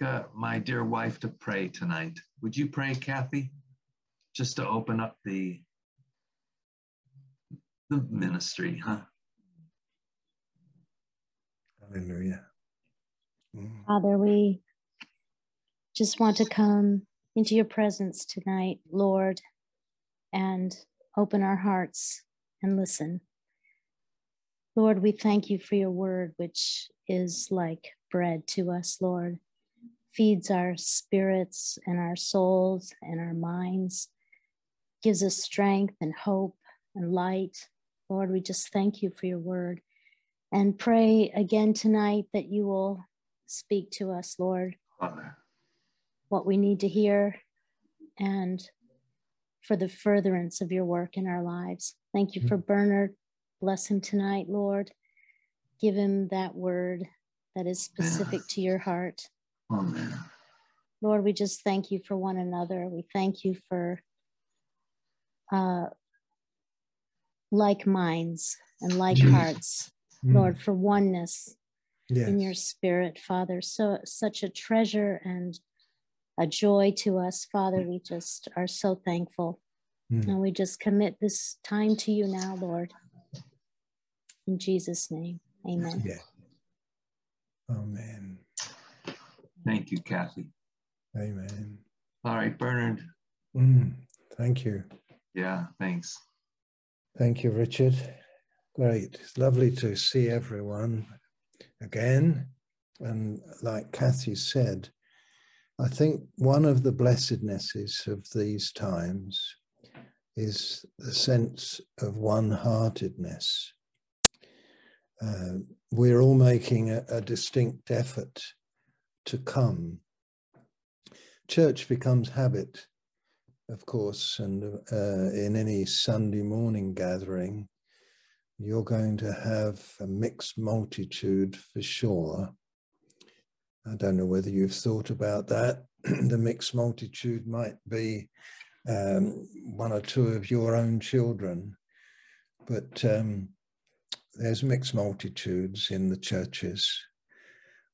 like uh, my dear wife to pray tonight. Would you pray, Kathy? Just to open up the the ministry, huh? Hallelujah. Mm. Father, we just want to come into your presence tonight, Lord, and open our hearts and listen. Lord, we thank you for your word, which is like bread to us, Lord, feeds our spirits and our souls and our minds, gives us strength and hope and light. Lord, we just thank you for your word and pray again tonight that you will speak to us, Lord, Amen. what we need to hear and for the furtherance of your work in our lives. Thank you mm-hmm. for Bernard. Bless him tonight, Lord. Give him that word that is specific to your heart. Amen. Lord, we just thank you for one another. We thank you for uh, like minds and like hearts, mm. Lord, for oneness yes. in your spirit, Father. So such a treasure and a joy to us, Father. We just are so thankful. Mm. And we just commit this time to you now, Lord. In Jesus' name, amen. Yeah. Amen. Thank you, Kathy. Amen. All right, Bernard. Mm, thank you. Yeah, thanks. Thank you, Richard. Great. It's lovely to see everyone again. And like Kathy said, I think one of the blessednesses of these times is the sense of one heartedness. Uh, we're all making a, a distinct effort to come. Church becomes habit, of course, and uh, in any Sunday morning gathering, you're going to have a mixed multitude for sure. I don't know whether you've thought about that. the mixed multitude might be um, one or two of your own children, but um, there's mixed multitudes in the churches.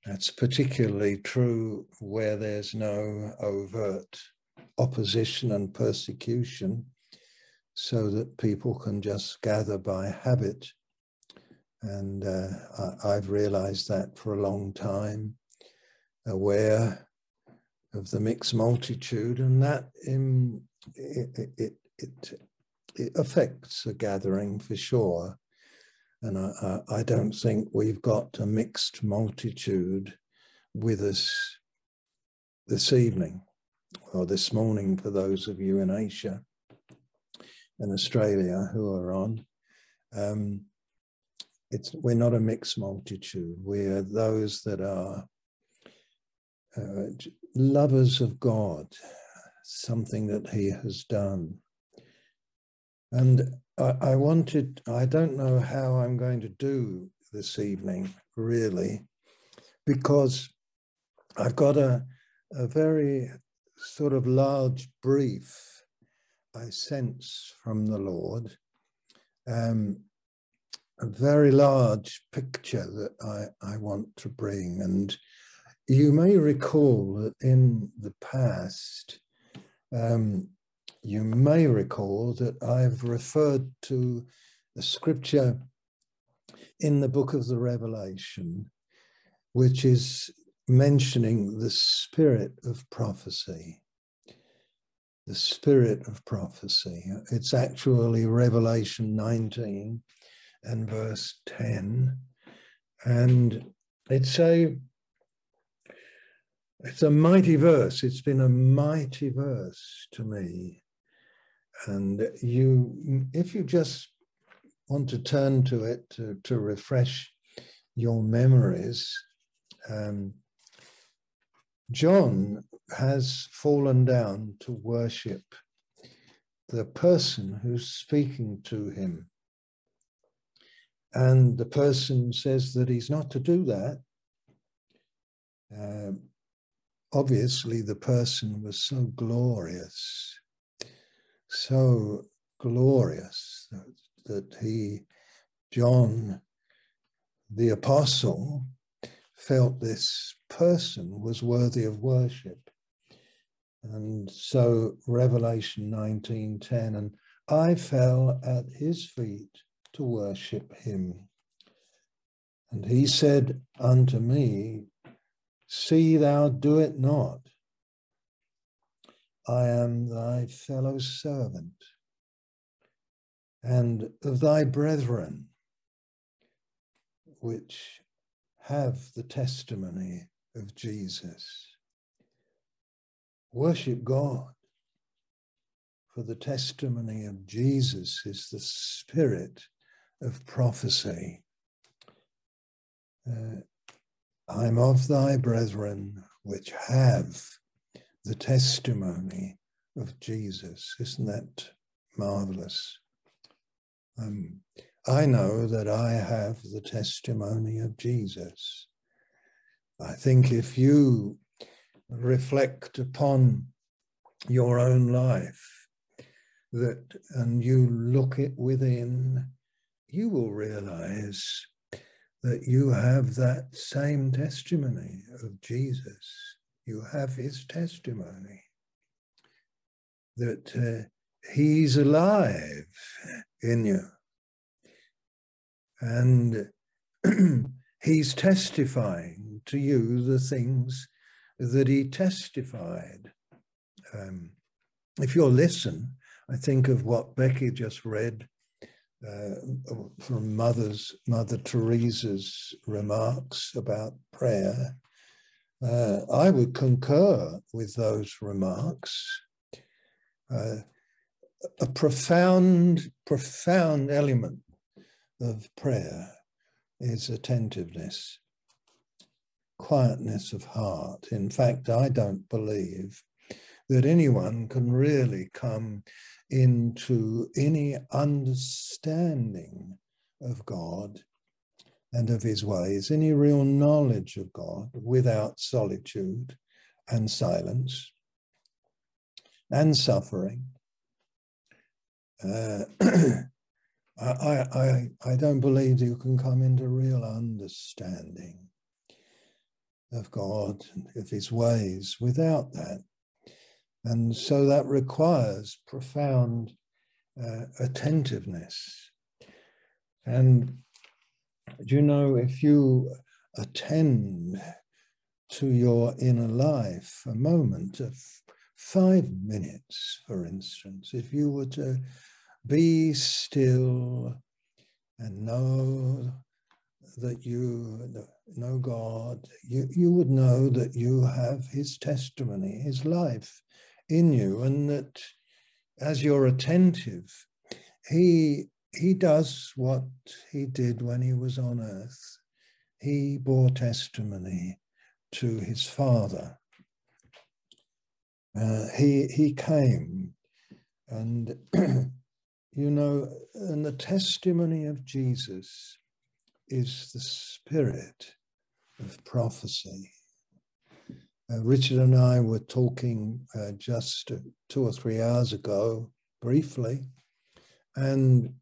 That's particularly true where there's no overt opposition and persecution, so that people can just gather by habit. And uh, I, have realized that for a long time, aware of the mixed multitude, and that in, it, it, it, it affects a gathering for sure. And I, I, don't think we've got a mixed multitude with us this evening or this morning for those of you in Asia and Australia who are on. Um, it's, we're not a mixed multitude. We're those that are uh, lovers of God, something that He has done. And I, I wanted, I don't know how I'm going to do this evening, really, because I've got a, a very sort of large brief I sense from the Lord, um, a very large picture that I, I want to bring. And you may recall that in the past, um, you may recall that I've referred to a scripture in the book of the Revelation, which is mentioning the spirit of prophecy. The spirit of prophecy. It's actually Revelation 19 and verse 10. And it's a it's a mighty verse. It's been a mighty verse to me. And you, if you just want to turn to it to, to refresh your memories, um, John has fallen down to worship the person who's speaking to him. And the person says that he's not to do that. Uh, obviously, the person was so glorious so glorious that, that he, John, the apostle, felt this person was worthy of worship. And so Revelation 19:10, and I fell at his feet to worship him. And he said unto me, See thou do it not. I am thy fellow servant and of thy brethren, which have the testimony of Jesus. Worship God, for the testimony of Jesus is the spirit of prophecy. Uh, I'm of thy brethren which have the testimony of Jesus. Isn't that marvelous? Um, I know that I have the testimony of Jesus. I think if you reflect upon your own life that and you look it within, you will realize that you have that same testimony of Jesus. You have his testimony that uh, he's alive in you. And he's testifying to you the things that he testified. Um, if you'll listen, I think of what Becky just read uh, from Mother's Mother Teresa's remarks about prayer. Uh, I would concur with those remarks. Uh, a profound, profound element of prayer is attentiveness, quietness of heart. In fact, I don't believe that anyone can really come into any understanding of God and of his ways, any real knowledge of God without solitude and silence and suffering. Uh, I, I, I don't believe you can come into real understanding of God and of his ways without that. And so that requires profound uh, attentiveness. And do you know, if you attend to your inner life a moment of five minutes, for instance, if you were to be still and know that you know God, you, you would know that you have his testimony, his life in you, and that as you're attentive, he he does what he did when he was on earth. He bore testimony to his father. Uh, he he came and You know, and the testimony of Jesus is the spirit of prophecy. Uh, Richard and I were talking uh, just two or three hours ago, briefly, and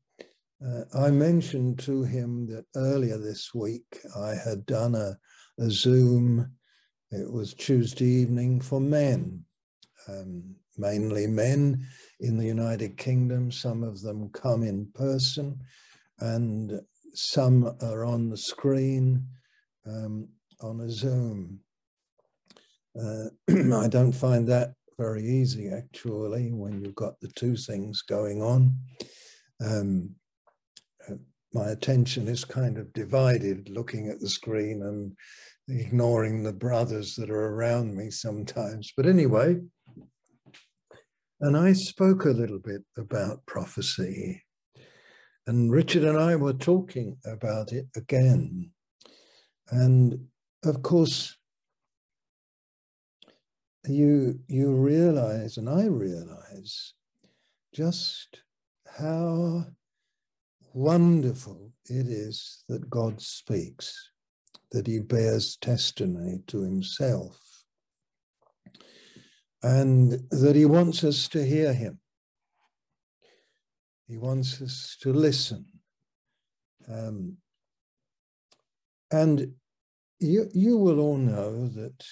uh, I mentioned to him that earlier this week I had done a, a Zoom. It was Tuesday evening for men, um, mainly men in the United Kingdom. Some of them come in person, and some are on the screen um, on a Zoom. Uh, I don't find that very easy, actually, when you've got the two things going on. Um, my attention is kind of divided looking at the screen and ignoring the brothers that are around me sometimes. But anyway, and I spoke a little bit about prophecy. And Richard and I were talking about it again. And of course, you, you realize, and I realize, just how wonderful it is that God speaks, that he bears testimony to himself and that he wants us to hear him. He wants us to listen. Um, and you, you will all know that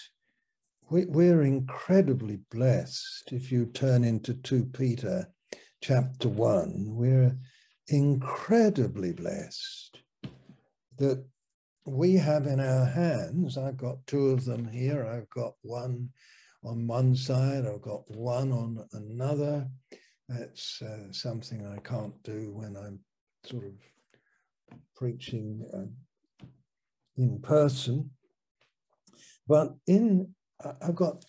we, we're incredibly blessed if you turn into 2 Peter chapter 1. We're incredibly blessed that we have in our hands, I've got two of them here, I've got one on one side, I've got one on another. That's uh, something I can't do when I'm sort of preaching uh, in person. But in, I've got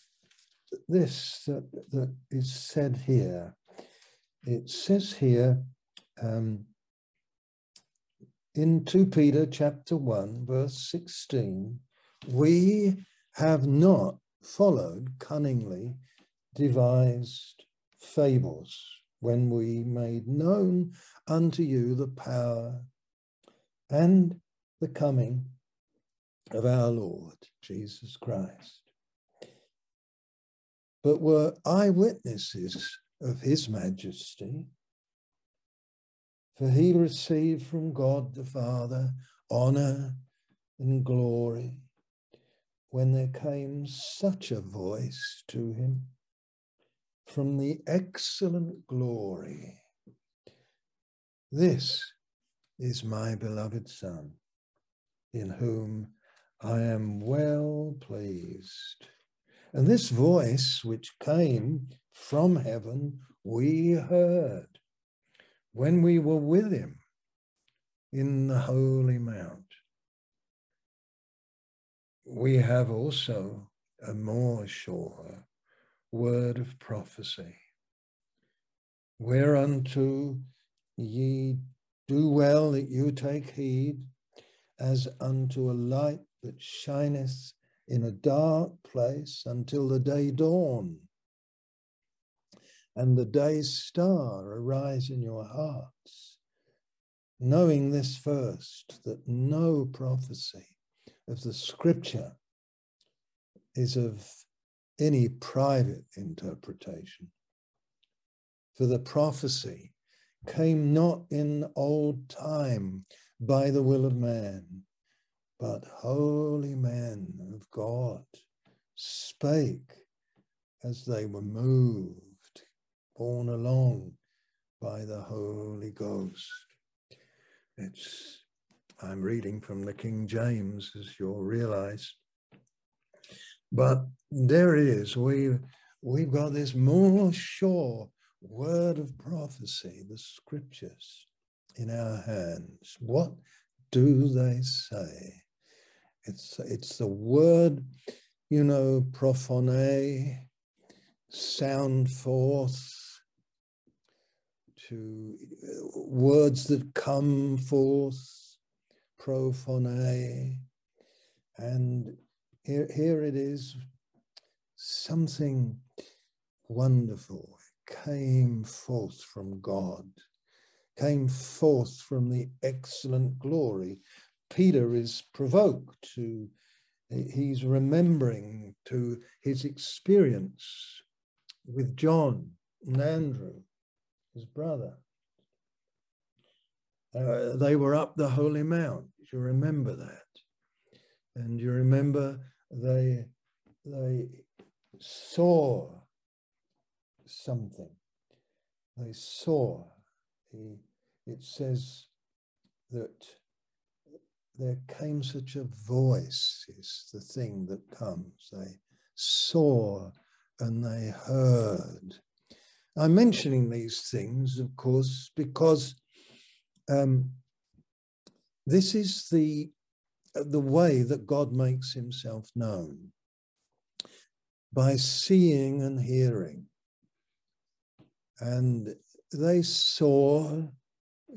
this that, that is said here. It says here um, in 2 Peter chapter 1, verse 16, we have not followed cunningly devised fables when we made known unto you the power and the coming of our Lord Jesus Christ, but were eyewitnesses of his majesty. For he received from God the Father honor and glory when there came such a voice to him from the excellent glory. This is my beloved Son, in whom I am well pleased. And this voice which came from heaven, we heard when we were with him in the holy mount we have also a more sure word of prophecy, whereunto ye do well that you take heed, as unto a light that shineth in a dark place until the day dawn, and the day star arise in your hearts, knowing this first, that no prophecy of the scripture is of any private interpretation. For the prophecy came not in old time by the will of man, but holy men of God spake as they were moved, borne along by the Holy Ghost. It's I'm reading from the King James, as you'll realize. But there it is. We've, we've got this more sure word of prophecy, the scriptures in our hands. What do they say? It's, it's the word, you know, profane, sound forth, to words that come forth prophane. And here, here it is, something wonderful came forth from God, came forth from the excellent glory. Peter is provoked to, he's remembering to his experience with John and Andrew, his brother. Uh, they were up the Holy Mount. You remember that, and you remember they they saw something. They saw. He, it says that there came such a voice is the thing that comes. They saw and they heard. I'm mentioning these things, of course, because um, this is the, the way that God makes himself known by seeing and hearing. And they saw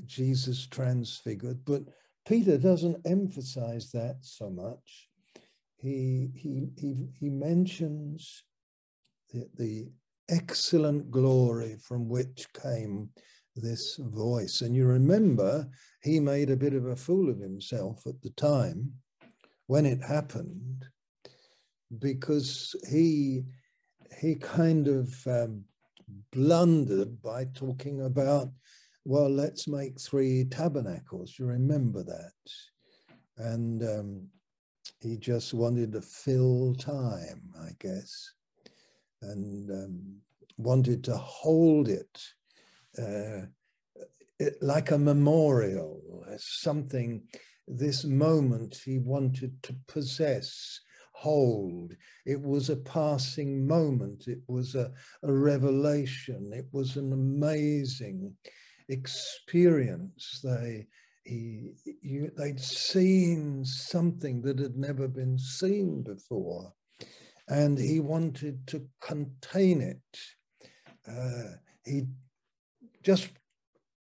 Jesus transfigured, but Peter doesn't emphasize that so much. He, he, he, he mentions the, the excellent glory from which came this voice. And you remember he made a bit of a fool of himself at the time when it happened because he he kind of um, blundered by talking about well let's make three tabernacles. You remember that? And um, he just wanted to fill time, I guess, and um, wanted to hold it, uh, it like a memorial, as something, this moment he wanted to possess, hold. It was a passing moment, it was a, a revelation, it was an amazing experience. They he, you, they'd seen something that had never been seen before, and he wanted to contain it. Uh, he just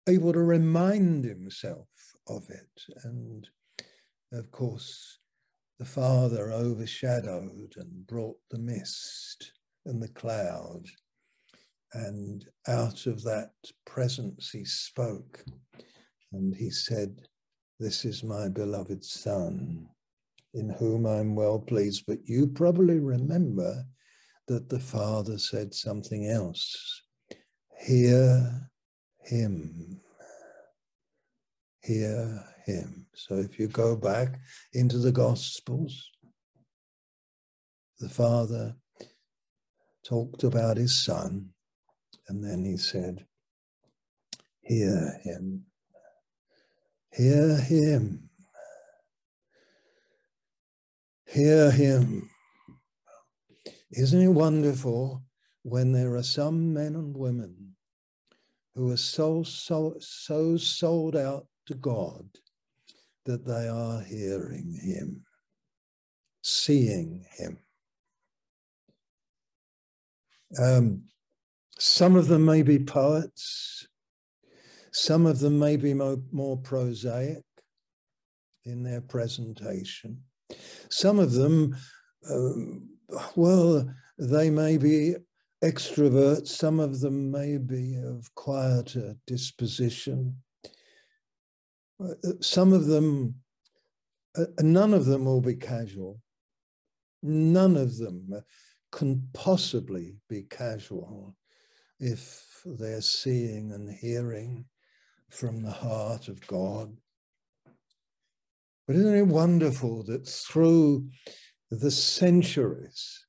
able to remind himself of it, and of course, the Father overshadowed and brought the mist and the cloud, and out of that presence he spoke and he said, This is my beloved Son, in whom I'm well pleased. But you probably remember that the Father said something else. Hear him. Hear him. So if you go back into the Gospels, the Father talked about his Son, and then he said, Hear him. Hear him. Hear him. Isn't it wonderful when there are some men and women who are so, so, so sold out to God that they are hearing him, seeing him? Um, some of them may be poets, some of them may be more, more prosaic in their presentation. Some of them, um, well, they may be extroverts, some of them may be of quieter disposition. Uh, some of them, uh, none of them will be casual. None of them can possibly be casual if they're seeing and hearing from the heart of God. But isn't it wonderful that through the centuries,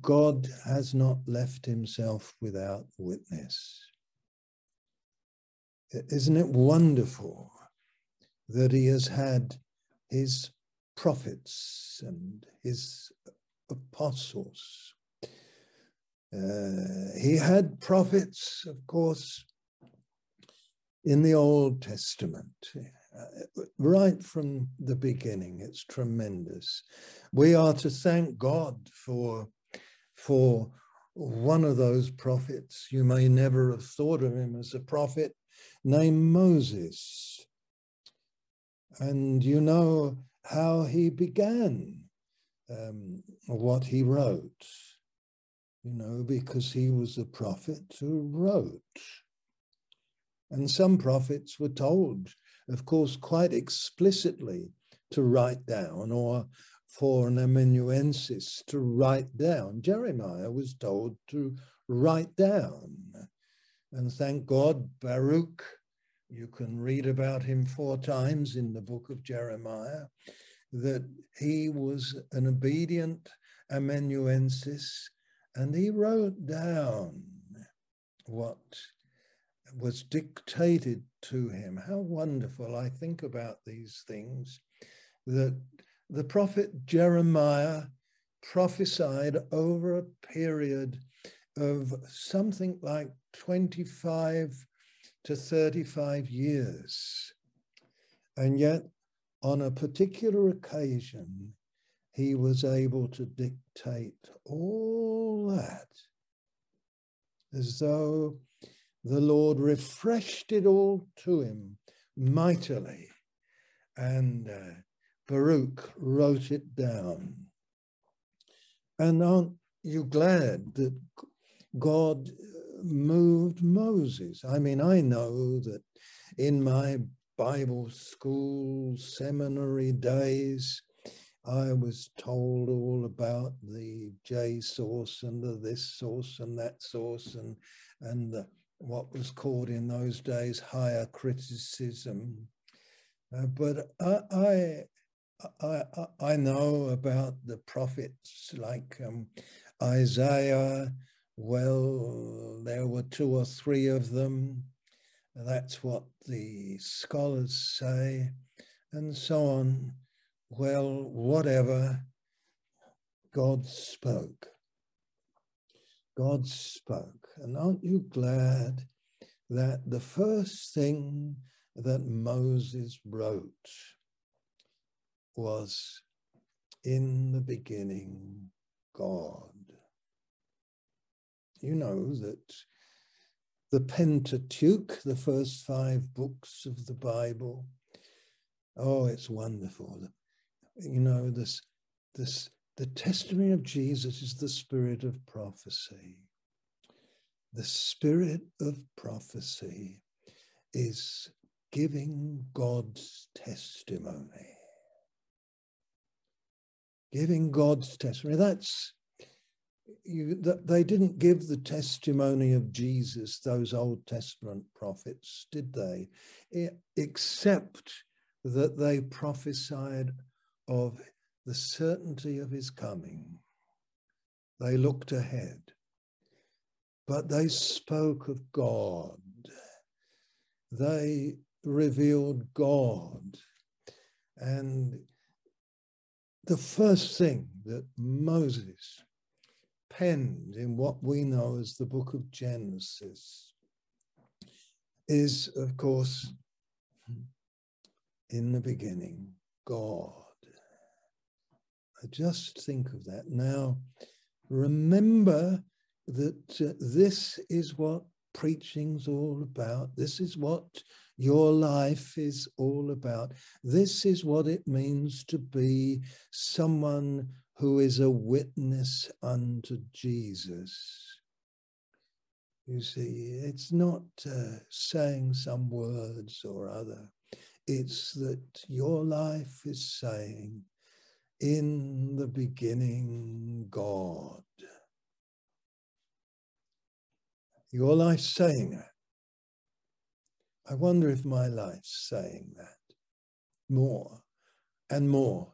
God has not left himself without witness? Isn't it wonderful that he has had his prophets and his apostles? Uh, he had prophets, of course, in the Old Testament, uh, right from the beginning. It's tremendous. We are to thank God for, for one of those prophets. You may never have thought of him as a prophet, named Moses. And you know how he began um, what he wrote, you know, because he was a prophet who wrote. And some prophets were told, of course, quite explicitly to write down, or for an amanuensis to write down. Jeremiah was told to write down. And thank God, Baruch, you can read about him four times in the book of Jeremiah, that he was an obedient amanuensis and he wrote down what was dictated to him. How wonderful. I think about these things that the prophet Jeremiah prophesied over a period of something like 25 to 35 years. And yet, on a particular occasion, he was able to dictate all that as though the Lord refreshed it all to him mightily. And uh, Baruch wrote it down. And aren't you glad that God moved Moses? I mean, I know that in my Bible school seminary days, I was told all about the J source and the this source and that source and and the what was called in those days higher criticism. Uh, but I, I, I, know about the prophets like um, Isaiah. Well, there were two or three of them. That's what the scholars say, and so on. Well, whatever. God spoke. God spoke. And aren't you glad that the first thing that Moses wrote was in the beginning God? You know that the Pentateuch, the first five books of the Bible, oh, it's wonderful. You know, this, this the testimony of Jesus is the spirit of prophecy. The spirit of prophecy is giving God's testimony. Giving God's testimony. That's you, they didn't give the testimony of Jesus, those Old Testament prophets, did they? Except that they prophesied of the certainty of his coming. They looked ahead, but they spoke of God. They revealed God. And the first thing that Moses penned in what we know as the book of Genesis is, of course, in the beginning, God. I just think of that. Now, remember that uh, this is what preaching's all about. This is what your life is all about. This is what it means to be someone who is a witness unto Jesus. You see, it's not uh, saying some words or other. It's that your life is saying, in the beginning, God. Your life saying that. I wonder if my life's saying that more and more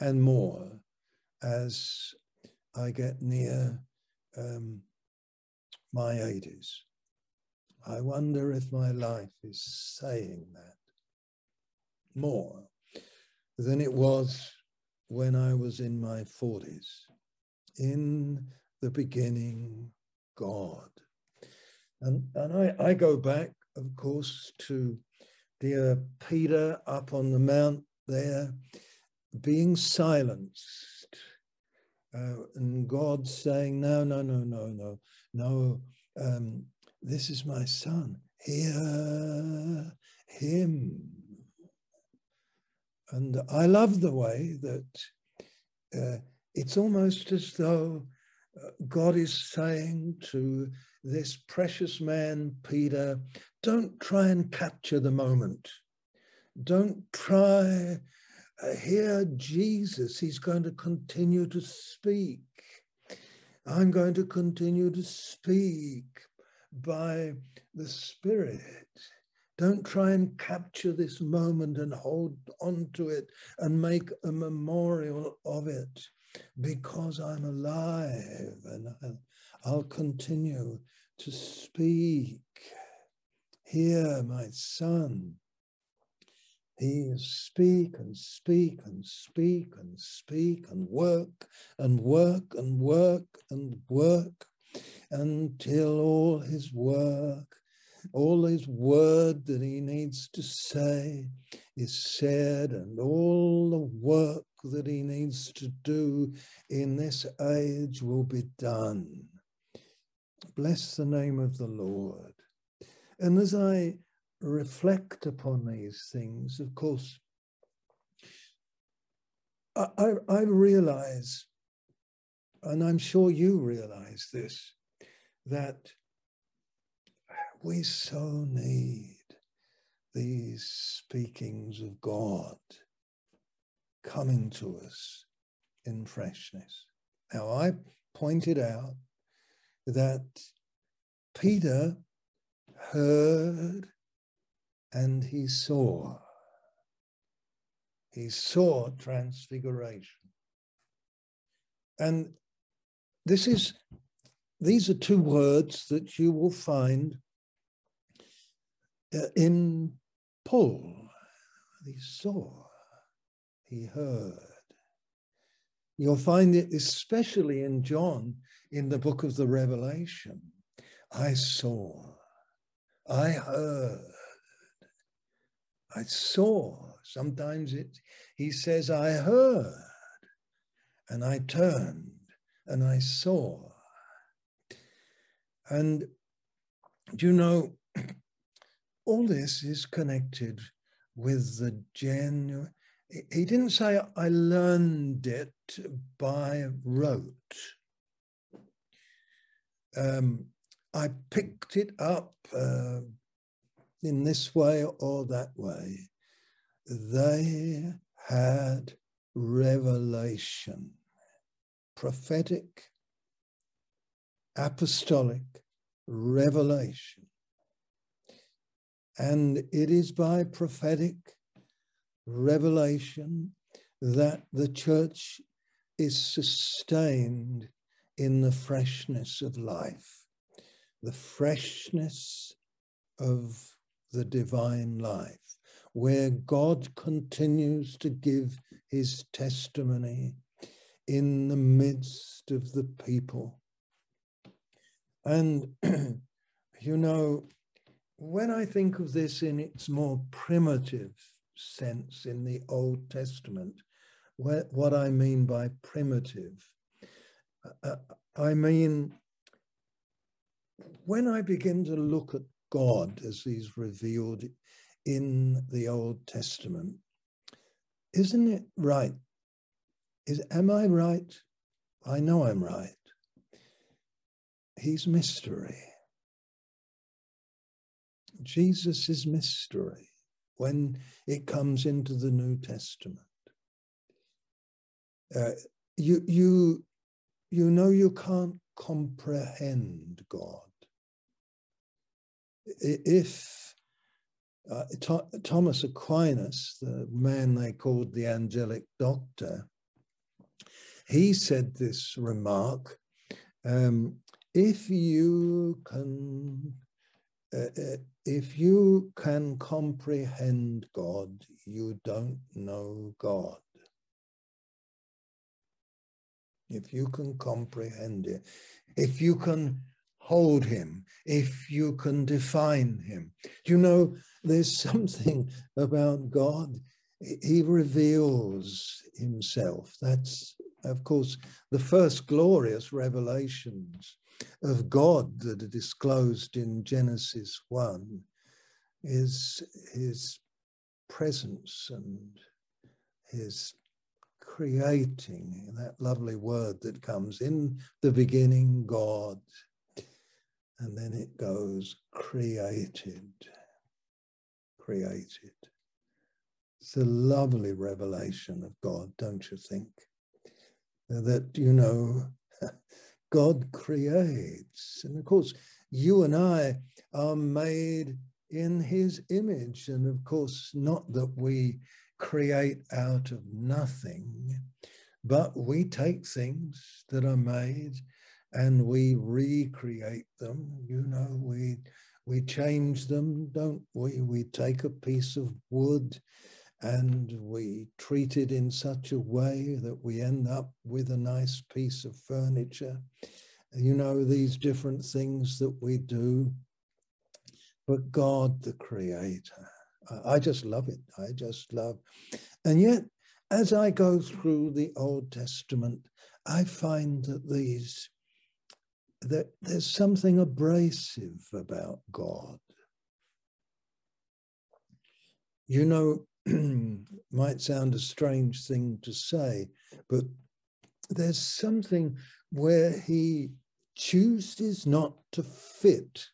and more as I get near um, my 80s. I wonder if my life is saying that more than it was when I was in my 40s. In the beginning, God. And, and I, I go back, of course, to dear Peter up on the mount there, being silenced. Uh, and God saying, No, no, no, no, no, no, um, this is my son. Hear him. And I love the way that uh, it's almost as though uh, God is saying to this precious man, Peter, don't try and capture the moment. Don't try, uh, hear Jesus. He's going to continue to speak. I'm going to continue to speak by the Spirit. Don't try and capture this moment and hold on to it and make a memorial of it because I'm alive and I'll, I'll continue to speak. Hear, my son. He speak and speak and speak and speak and work and work and work and work until all his work all his word that he needs to say is said, and all the work that he needs to do in this age will be done. Bless the name of the Lord. And as I reflect upon these things, of course, I, I, I realize, and I'm sure you realize this, that we so need these speakings of God coming to us in freshness. Now, I pointed out that Peter heard and he saw. He saw transfiguration. And this is, these are two words that you will find uh, in Paul. He saw, he heard. You'll find it especially in John in the book of the Revelation. I saw, I heard, I saw. Sometimes it, he says, I heard, and I turned and I saw. And do you know, all this is connected with the genuine. He didn't say, I learned it by rote. Um, I picked it up uh, in this way or that way. They had revelation, prophetic, apostolic revelation. And it is by prophetic revelation that the church is sustained in the freshness of life, the freshness of the divine life, where God continues to give his testimony in the midst of the people. And, you know, when I think of this in its more primitive sense in the Old Testament, what I mean by primitive, uh, uh, I mean, when I begin to look at God as he's revealed in the Old Testament, isn't it right? Is, am I right? I know I'm right. He's mystery. Jesus is mystery when it comes into the New Testament. Uh, you, you, you know you can't comprehend God. If uh, Thomas Aquinas, the man they called the angelic doctor, he said this remark um, if you can uh, uh, if you can comprehend God, you don't know God. If you can comprehend it, if you can hold him, if you can define him. You know, there's something about God, he reveals himself. That's, of course, the first glorious revelations of God that are disclosed in Genesis 1 is his presence and his creating, that lovely word that comes in the beginning, God, and then it goes created, created. It's a lovely revelation of God, don't you think? That, you know, God creates. And of course, you and I are made in his image. And of course, not that we create out of nothing, but we take things that are made and we recreate them. You know, we we change them, don't we? We take a piece of wood and we treat it in such a way that we end up with a nice piece of furniture. You know, these different things that we do. But God, the Creator, I just love it. I just love. And yet, as I go through the Old Testament, I find that these that there's something abrasive about God. You know, might sound a strange thing to say, but there's something where he chooses not to fit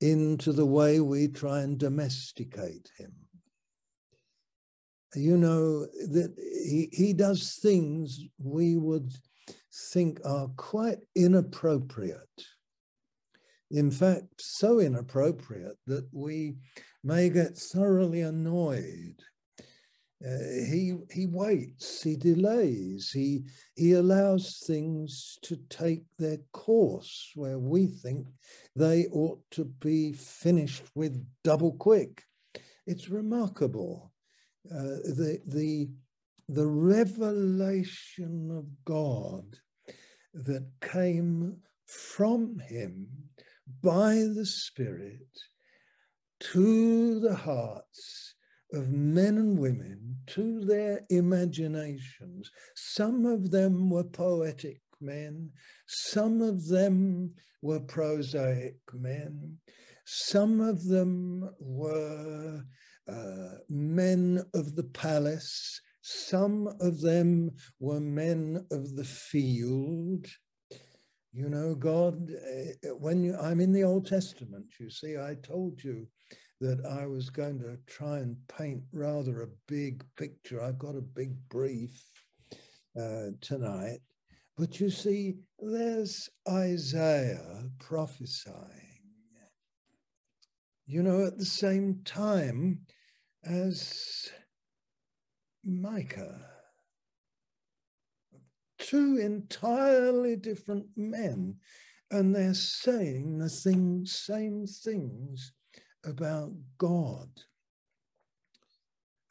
into the way we try and domesticate him. You know, that he, he does things we would think are quite inappropriate. In fact, so inappropriate that we may get thoroughly annoyed Uh, he he waits, he delays, he he allows things to take their course where we think they ought to be finished with double quick. It's remarkable. Uh, the the the revelation of God that came from him by the Spirit to the hearts of men and women, to their imaginations. Some of them were poetic men, some of them were prosaic men, some of them were uh, men of the palace, some of them were men of the field. You know, God, uh, when you, I'm in the Old Testament, you see, I told you that I was going to try and paint rather a big picture. I've got a big brief uh, tonight. But you see, there's Isaiah prophesying, you know, at the same time as Micah. Two entirely different men, and they're saying the thing, same things about God.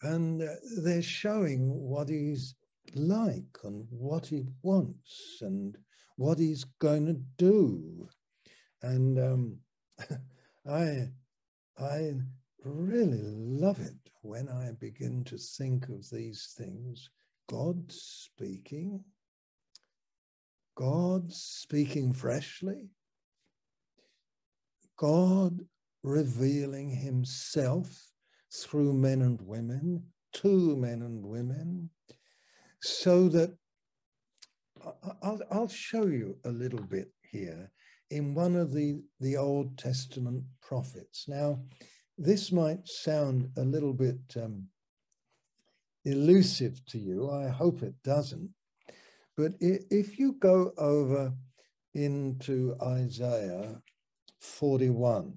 And uh, they're showing what he's like and what he wants and what he's going to do. And um, I, I really love it when I begin to think of these things. God speaking, God speaking freshly, God revealing himself through men and women, to men and women, so that I'll, I'll show you a little bit here in one of the, the Old Testament prophets. Now, this might sound a little bit um, elusive to you. I hope it doesn't. But if you go over into Isaiah 41,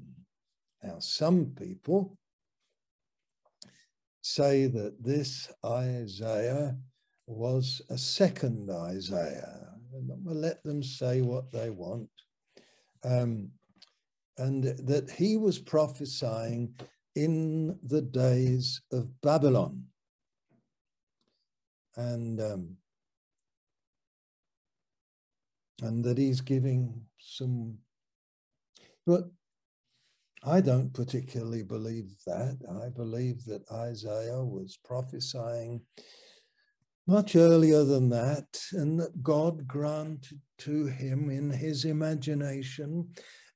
now, some people say that this Isaiah was a second Isaiah. We'll let them say what they want. Um, and that he was prophesying in the days of Babylon. And um, and that he's giving some but I don't particularly believe that. I believe that Isaiah was prophesying much earlier than that, and that God granted to him in his imagination,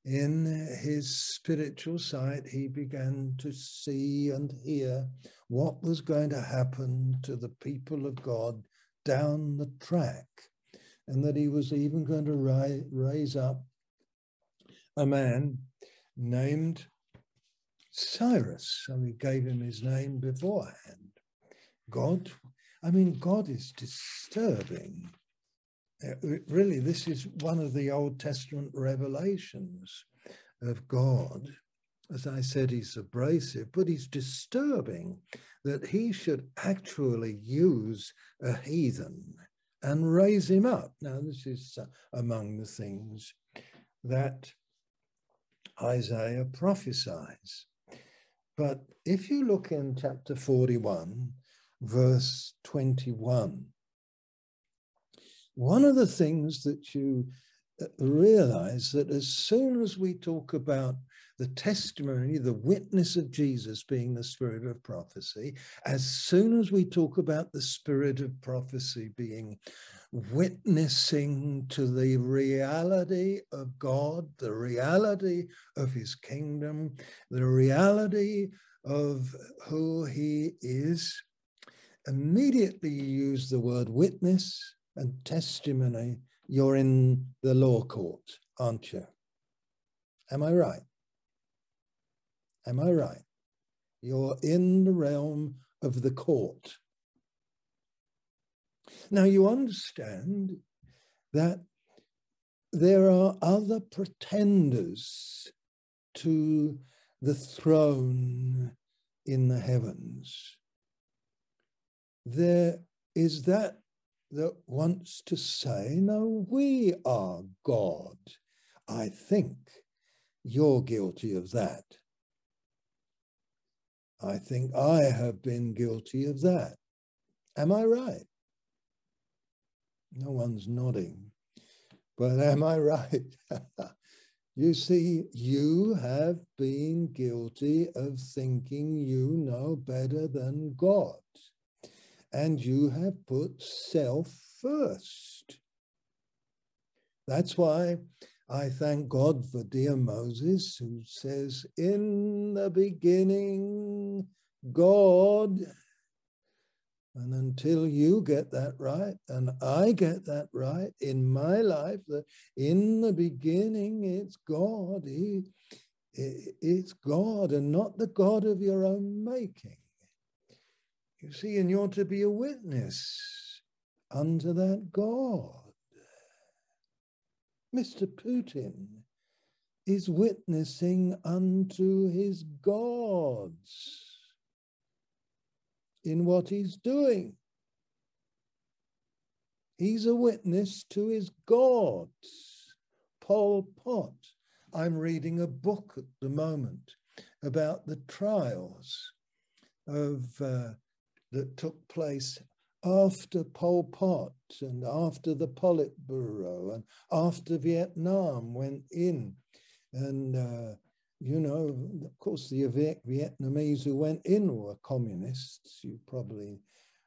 in his spiritual sight, he began to see and hear what was going to happen to the people of God down the track, and that he was even going to ri- raise up a man named Cyrus. So he gave him his name beforehand. God, I mean, God is disturbing. Uh, really, this is one of the Old Testament revelations of God. As I said, he's abrasive, but he's disturbing that he should actually use a heathen and raise him up. Now, this is uh, among the things that Isaiah prophesies. But if you look in chapter 41, verse 21, one of the things that you uh, realize that as soon as we talk about the testimony, the witness of Jesus being the spirit of prophecy, as soon as we talk about the spirit of prophecy being witnessing to the reality of God, the reality of his kingdom, the reality of who he is, immediately you use the word witness and testimony. You're in the law court, aren't you? Am I right? Am I right? You're in the realm of the court. Now, you understand that there are other pretenders to the throne in the heavens. there is that that wants to say, no, we are God. I think you're guilty of that. I think I have been guilty of that. Am I right? No one's nodding, but am I right? you see, you have been guilty of thinking you know better than God, and you have put self first. That's why I thank God for dear Moses, who says, In the beginning, God. And until you get that right, and I get that right in my life, that in the beginning it's God, he, it's God and not the God of your own making. You see, and you're to be a witness unto that God. Mr. Putin is witnessing unto his gods in what he's doing. He's a witness to his gods. Pol Pot. I'm reading a book at the moment about the trials of uh, that took place after Pol Pot and after the Politburo and after Vietnam went in. And, uh, you know, of course, the Vietnamese who went in were communists. You probably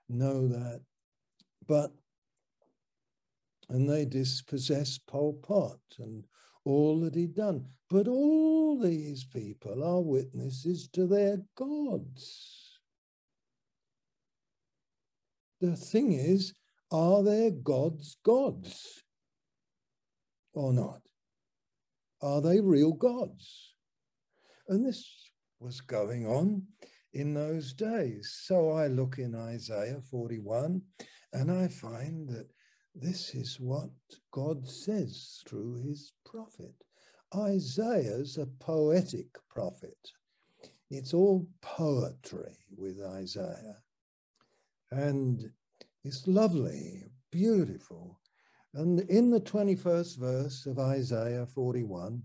know that. But, and they dispossessed Pol Pot and all that he'd done. But all these people are witnesses to their gods. The thing is, are their gods gods or not? Are they real gods? And this was going on in those days. So I look in Isaiah 41 and I find that this is what God says through his prophet. Isaiah's a poetic prophet. It's all poetry with Isaiah. And it's lovely, beautiful. And in the 21st verse of Isaiah 41,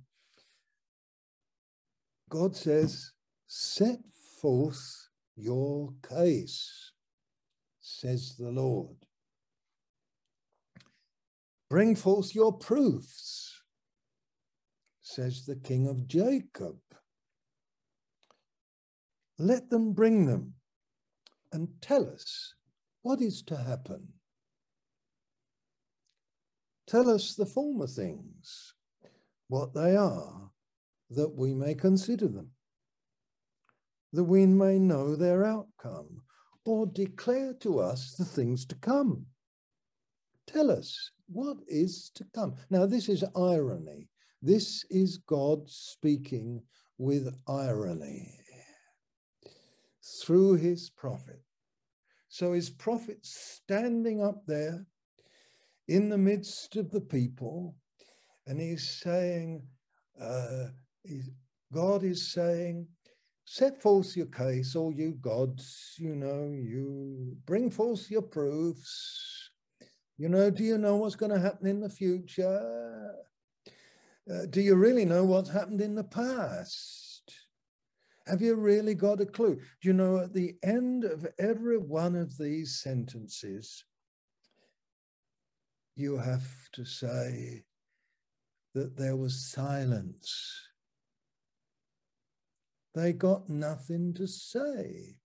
God says, Set forth your case, says the Lord. Bring forth your proofs, says the King of Jacob. Let them bring them and tell us what is to happen. Tell us the former things, what they are, that we may consider them, that we may know their outcome, or declare to us the things to come. Tell us what is to come. Now, this is irony. This is God speaking with irony through his prophet. So his prophet standing up there in the midst of the people, and he's saying, uh, he's, God is saying, set forth your case, all you gods, you know, you bring forth your proofs. You know, do you know what's going to happen in the future? Uh, do you really know what's happened in the past? Have you really got a clue? You know, at the end of every one of these sentences, you have to say that there was silence. They got nothing to say.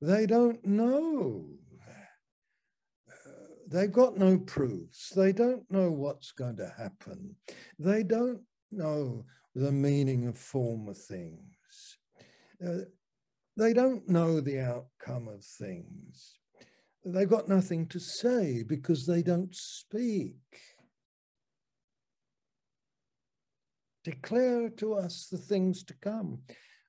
They don't know. they've got no proofs. They don't know what's going to happen. They don't know the meaning of former things. They don't know the outcome of things. They've got nothing to say because they don't speak. Declare to us the things to come.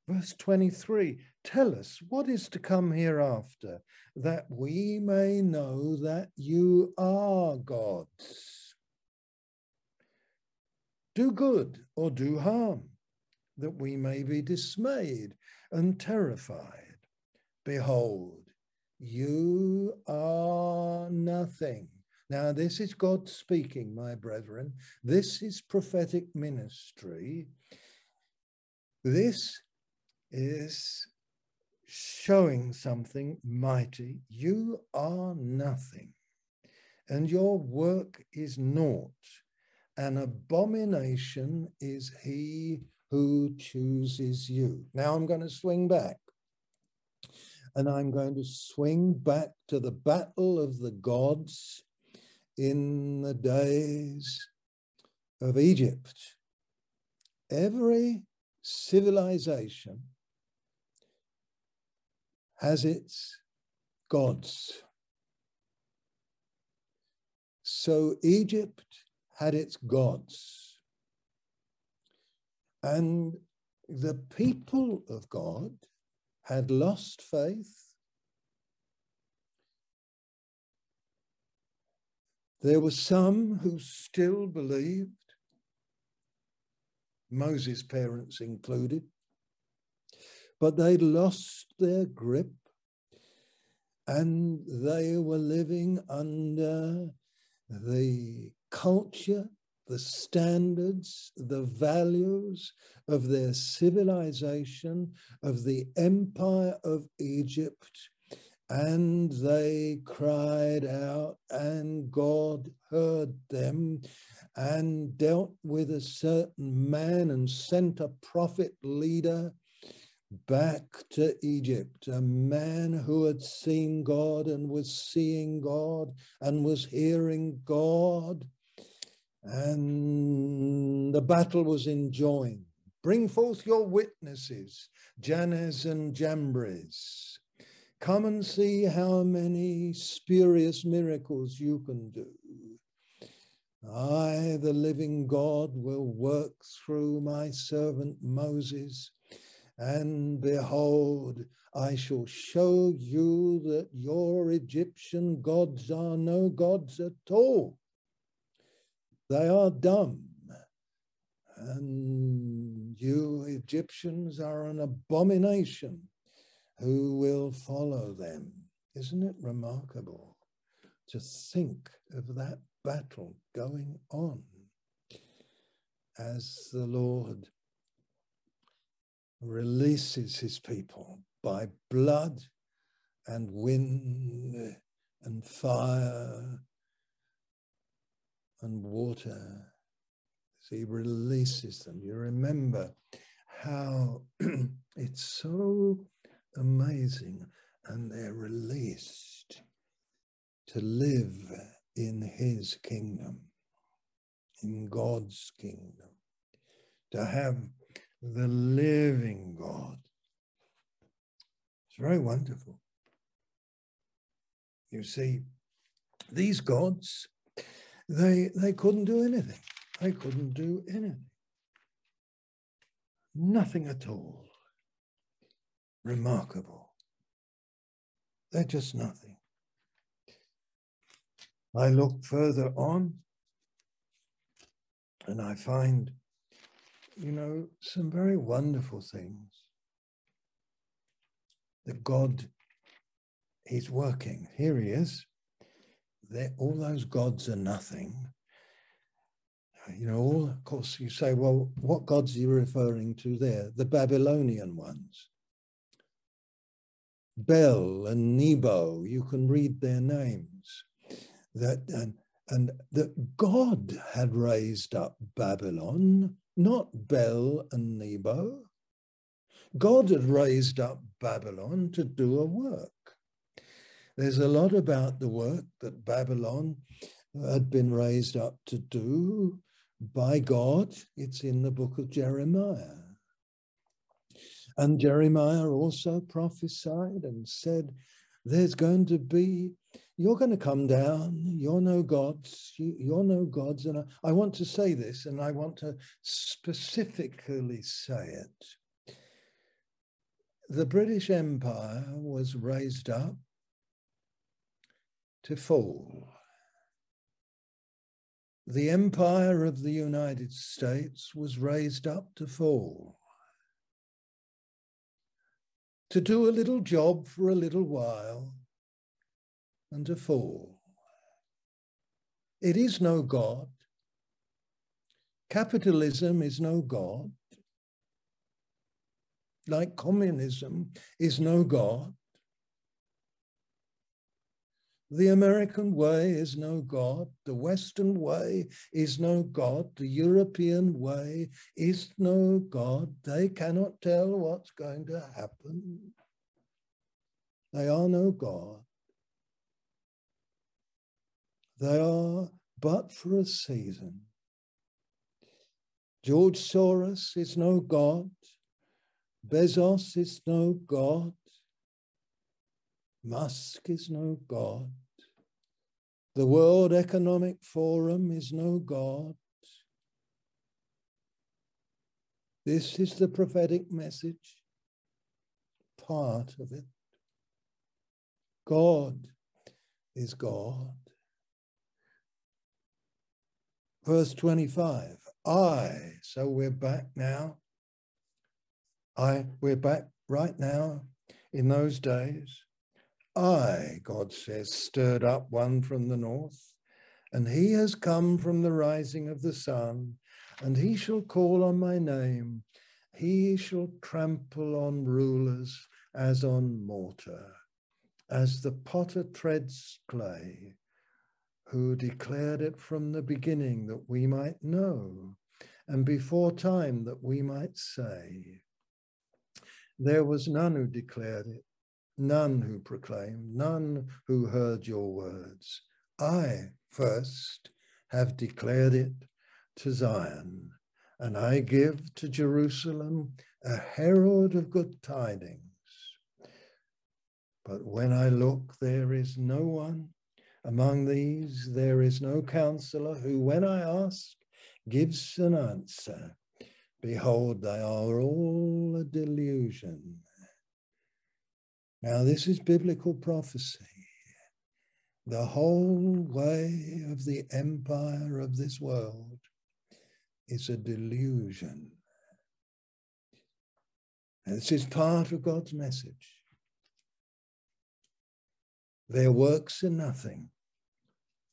Verse 23 Tell us what is to come hereafter, that we may know that you are gods. Do good or do harm, that we may be dismayed and terrified. Behold, you are nothing. Now, this is God speaking, my brethren. This is prophetic ministry. This is showing something mighty. You are nothing, and your work is naught. An abomination is he who chooses you. Now I'm going to swing back. And I'm going to swing back to the battle of the gods in the days of Egypt. Every civilization has its gods. So Egypt had its gods. And the people of God had lost faith. There were some who still believed, Moses' parents included, but they'd lost their grip and they were living under the culture, the standards, the values of their civilization, of the empire of Egypt. And they cried out, and God heard them and dealt with a certain man and sent a prophet leader back to Egypt, a man who had seen God and was seeing God and was hearing God. And the battle was enjoined. Bring forth your witnesses, Jannes and Jambres. Come and see how many spurious miracles you can do. I, the living God, will work through my servant Moses and behold, I shall show you that your Egyptian gods are no gods at all. They are dumb. And you Egyptians are an abomination. Who will follow them? Isn't it remarkable to think of that battle going on as the Lord releases his people by blood and wind and fire and water. So he releases them. You remember how it's so amazing, and they're released to live in his kingdom, in God's kingdom, to have the living God. It's very wonderful. You see, these gods, they, they couldn't do anything. They couldn't do anything. Nothing at all. Remarkable. They're just nothing. I look further on and I find you know, some very wonderful things that God He's working. Here He is. They're, all those gods are nothing. You know, all, of course, you say, well, what gods are you referring to there? The Babylonian ones. Bel and Nebo, you can read their names. That and, and that God had raised up Babylon not Bel and Nebo. God had raised up Babylon to do a work. There's a lot about the work that Babylon uh, had been raised up to do by God. It's in the book of Jeremiah. And Jeremiah also prophesied and said, There's going to be you're going to come down. You're no gods. You, are no gods. And I, I want to say this, and I want to specifically say it. The British Empire was raised up to fall. The empire of the United States was raised up to fall. To do a little job for a little while and to fall. It is no God. Capitalism is no God. Like communism is no God. The American way is no God. The Western way is no God. The European way is no God. They cannot tell what's going to happen. They are no God. They are but for a season. George Soros is no God. Bezos is no God. Musk is no God. The World Economic Forum is no God. This is the prophetic message, part of it. God is God. Verse 25, I, so we're back now. I, we're back right now in those days. I, God says, stirred up one from the north, and he has come from the rising of the sun, and he shall call on my name. He shall trample on rulers as on mortar, as the potter treads clay, who declared it from the beginning that we might know, and before time that we might say. There was none who declared it none who proclaimed, none who heard your words. I first have declared it to Zion, and I give to Jerusalem a herald of good tidings. But when I look, there is no one among these, there is no counselor who, when I ask, gives an answer. Behold, they are all a delusion. Now, this is biblical prophecy. The whole way of the empire of this world is a delusion. And this is part of God's message. Their works are nothing,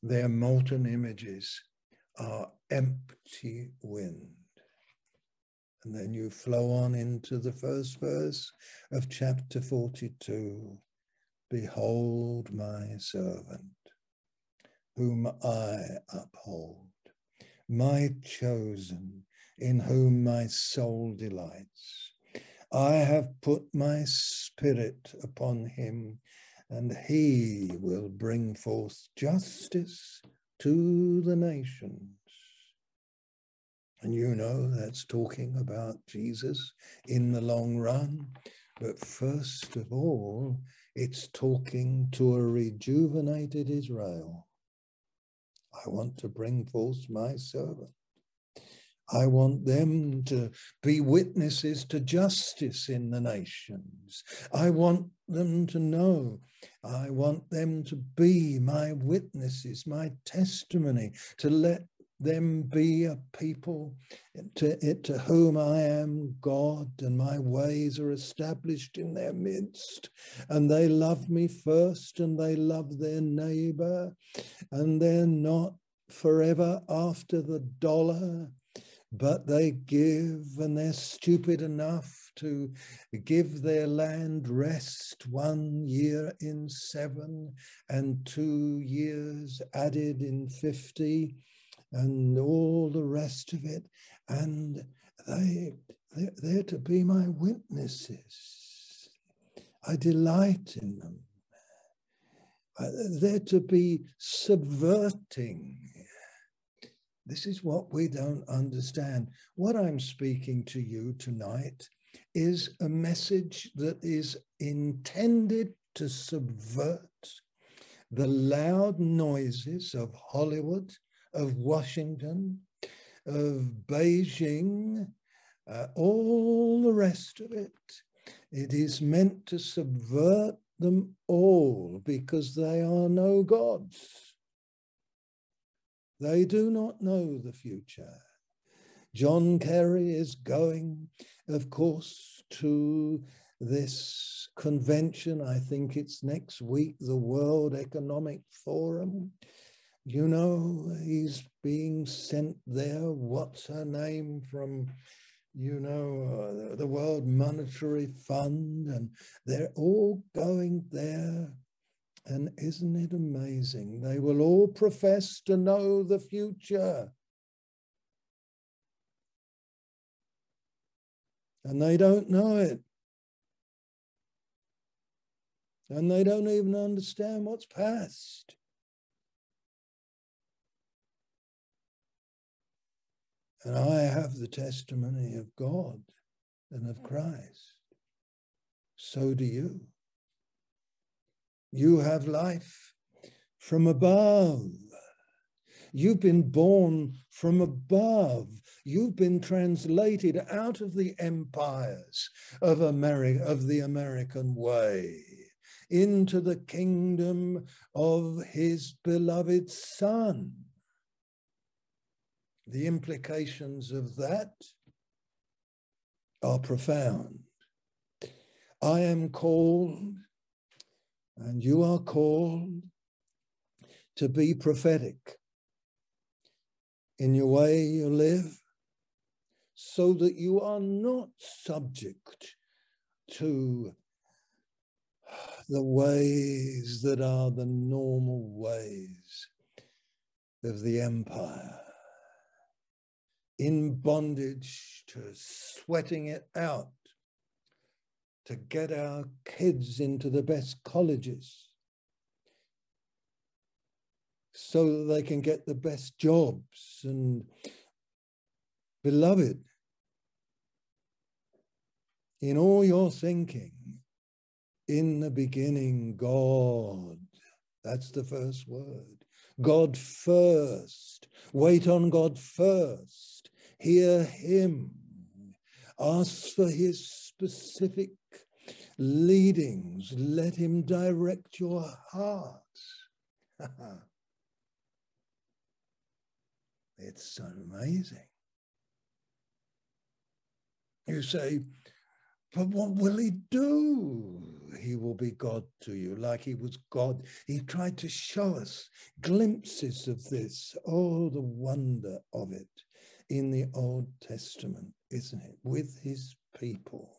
their molten images are empty wind. And then you flow on into the first verse of chapter 42 Behold my servant, whom I uphold, my chosen, in whom my soul delights. I have put my spirit upon him, and he will bring forth justice to the nations. And you know that's talking about Jesus in the long run. But first of all, it's talking to a rejuvenated Israel. I want to bring forth my servant. I want them to be witnesses to justice in the nations. I want them to know. I want them to be my witnesses, my testimony, to let them be a people to, to whom I am God and my ways are established in their midst. And they love me first and they love their neighbor and they're not forever after the dollar, but they give and they're stupid enough to give their land rest one year in seven and two years added in 50 and all the rest of it. And they, they're, they're to be my witnesses. I delight in them. Uh, they're to be subverting. This is what we don't understand. What I'm speaking to you tonight is a message that is intended to subvert the loud noises of Hollywood of Washington, of Beijing, uh, all the rest of it. It is meant to subvert them all because they are no gods. They do not know the future. John Kerry is going, of course, to this convention. I think it's next week, the World Economic Forum. You know, he's being sent there. What's her name from, you know, uh, the World Monetary Fund? And they're all going there. And isn't it amazing? They will all profess to know the future. And they don't know it. And they don't even understand what's past. And I have the testimony of God and of mm. Christ. So do you. You have life from above. You've been born from above. You've been translated out of the empires of America, of the American way into the kingdom of his beloved son. The implications of that are profound. I am called, and you are called to be prophetic in your way you live, so that you are not subject to the ways that are the normal ways of the empire, in bondage to sweating it out to get our kids into the best colleges so that they can get the best jobs and beloved in all your thinking in the beginning, God. That's the first word. God first. Wait on God first. Hear Him. Ask for His specific leadings. Let Him direct your heart. it's amazing. You say, but what will he do? He will be God to you, like he was God. He tried to show us glimpses of this. Oh, the wonder of it in the Old Testament, isn't it? With his people.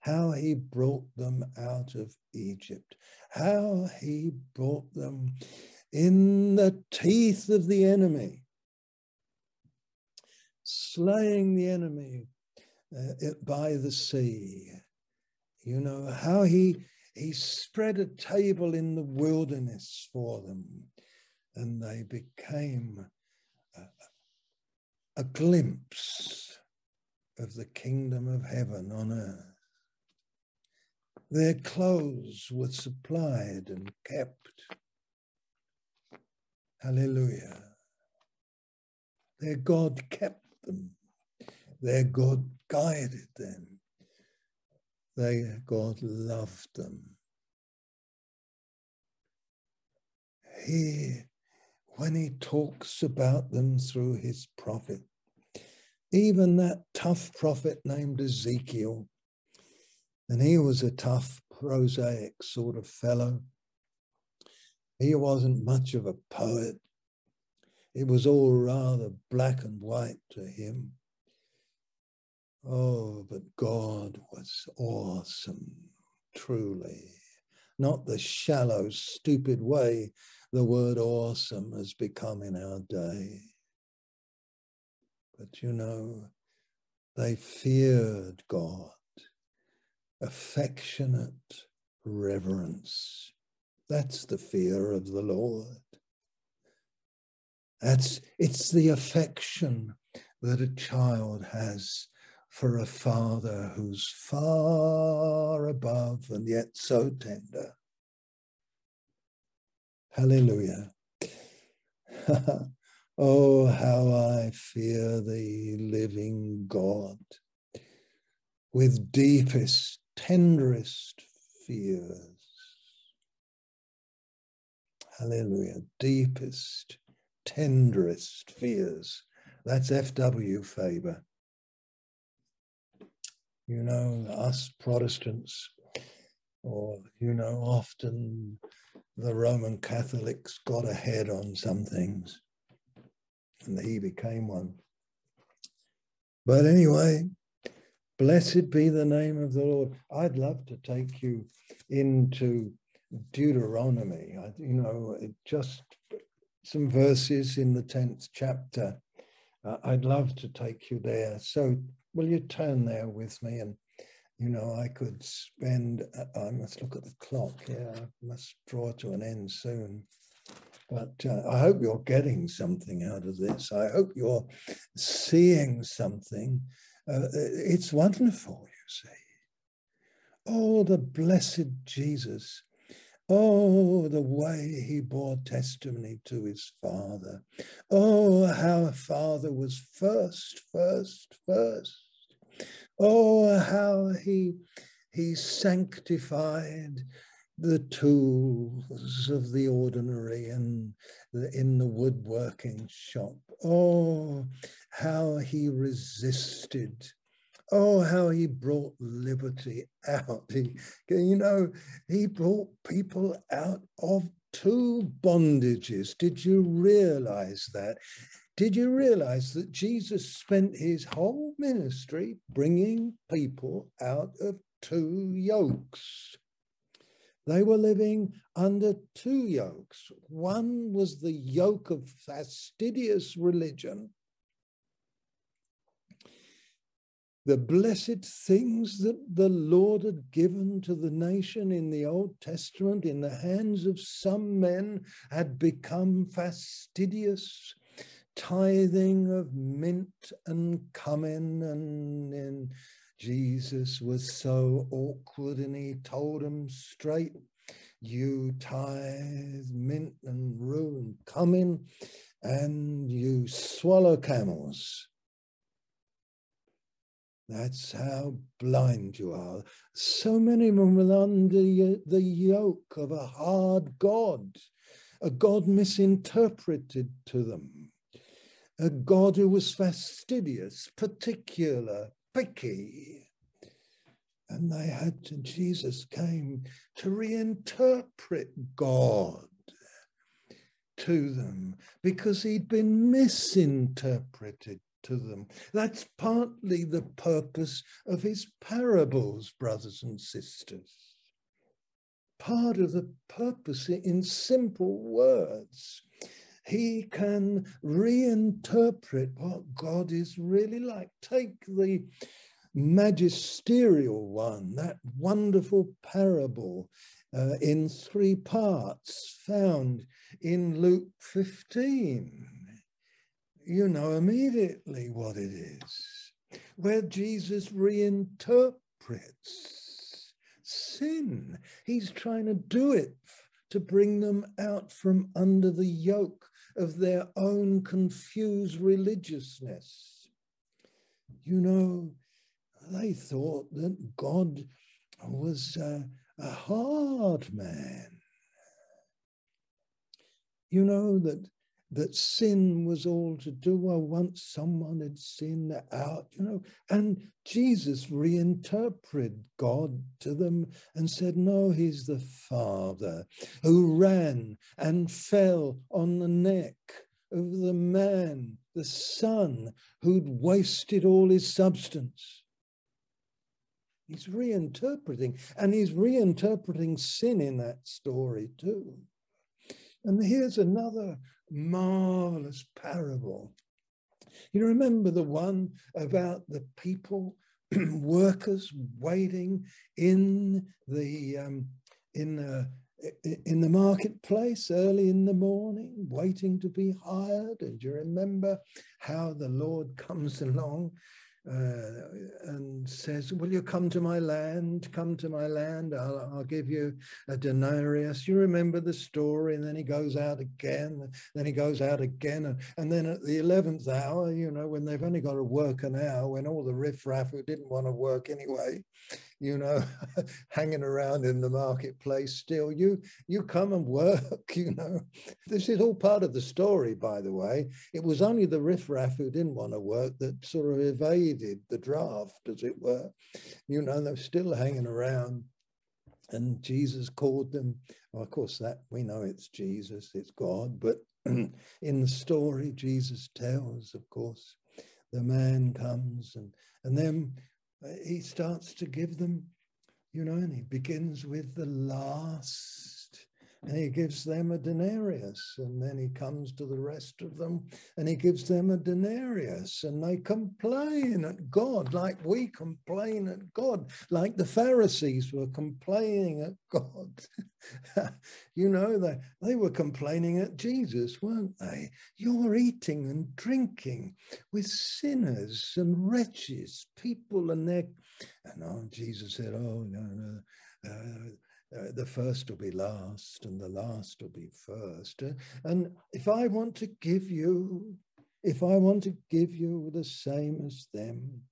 How he brought them out of Egypt. How he brought them in the teeth of the enemy, slaying the enemy uh, by the sea. You know, how he, he spread a table in the wilderness for them and they became a, a glimpse of the kingdom of heaven on earth. Their clothes were supplied and kept. Hallelujah. Their God kept them. Their God guided them. Their God loved them. He, when he talks about them through his prophet, even that tough prophet named Ezekiel, and he was a tough, prosaic sort of fellow. He wasn't much of a poet. It was all rather black and white to him. Oh, but God was awesome, truly. Not the shallow, stupid way the word awesome has become in our day. But you know, they feared God, affectionate reverence. That's the fear of the Lord. That's it's the affection that a child has for a father who's far above and yet so tender. Hallelujah. oh, how I fear the living God with deepest, tenderest fears. Hallelujah. Deepest, tenderest fears. That's F.W. Faber. You know, us Protestants, or, you know, often the Roman Catholics got ahead on some things, and he became one. But anyway, blessed be the name of the Lord. I'd love to take you into Deuteronomy. I, you know, just some verses in the 10th chapter. Uh, I'd love to take you there. So, will you turn there with me? And, you know, I could spend, uh, I must look at the clock. Yeah, I must draw to an end soon. But uh, I hope you're getting something out of this. I hope you're seeing something. Uh, it's wonderful, you see. Oh, the blessed Jesus. Oh, the way he bore testimony to his Father. Oh, how Father was first, first, first. Oh, how he, he sanctified the tools of the ordinary and the, in the woodworking shop. Oh, how he resisted. Oh, how he brought liberty out. He, you know, he brought people out of two bondages. Did you realize that? Did you realize that Jesus spent his whole ministry bringing people out of two yokes? They were living under two yokes. One was the yoke of fastidious religion, the blessed things that the Lord had given to the nation in the Old Testament in the hands of some men had become fastidious, tithing of mint and cumin and, Jesus was so awkward and he told them straight, you tithe mint and rue and cumin and you swallow camels. That's how blind you are. So many of them were under the yoke of a hard God, a God misinterpreted to them, a God who was fastidious, particular, picky. And they had to, Jesus came to reinterpret God to them because he'd been misinterpreted to them. That's partly the purpose of his parables, brothers and sisters. Part of the purpose in simple words he can reinterpret what God is really like. Take the magisterial one, that wonderful parable uh, in three parts found in Luke 15. You know immediately what it is, where Jesus reinterprets sin. He's trying to do it to bring them out from under the yoke of their own confused religiousness. You know, they thought that God was a, a hard man. You know, that that sin was all to do. Well, once someone had sinned out, you know, and Jesus reinterpreted God to them and said, No, he's the Father who ran and fell on the neck of the man, the son, who'd wasted all his substance. He's reinterpreting, and he's reinterpreting sin in that story too. And here's another marvelous parable. You remember the one about the people, workers waiting in the um, in the in the marketplace early in the morning, waiting to be hired. And you remember how the Lord comes along uh, and says, Will you come to my land? Come to my land. I'll, I'll, give you a denarius. You remember the story. And then he goes out again. Then he goes out again. And, and then at the 11th hour, you know, when they've only got to work an hour, when all the riffraff who didn't want to work anyway you know, hanging around in the marketplace still. You you come and work, you know. This is all part of the story, by the way. It was only the riffraff who didn't want to work that sort of evaded the draft, as it were. You know, they're still hanging around. And Jesus called them. Well, of course, that we know it's Jesus, it's God, but in the story, Jesus tells, of course, the man comes and and then he starts to give them, you know, and he begins with the last he gives them a denarius. And then he comes to the rest of them and he gives them a denarius. And they complain at God like we complain at God, like the Pharisees were complaining at God. you know, they, they were complaining at Jesus, weren't they? You're eating and drinking with sinners and wretches, people and their. And oh, Jesus said, Oh, no, no. Uh, uh, the first will be last and the last will be first. Uh, and if I want to give you, if I want to give you the same as them,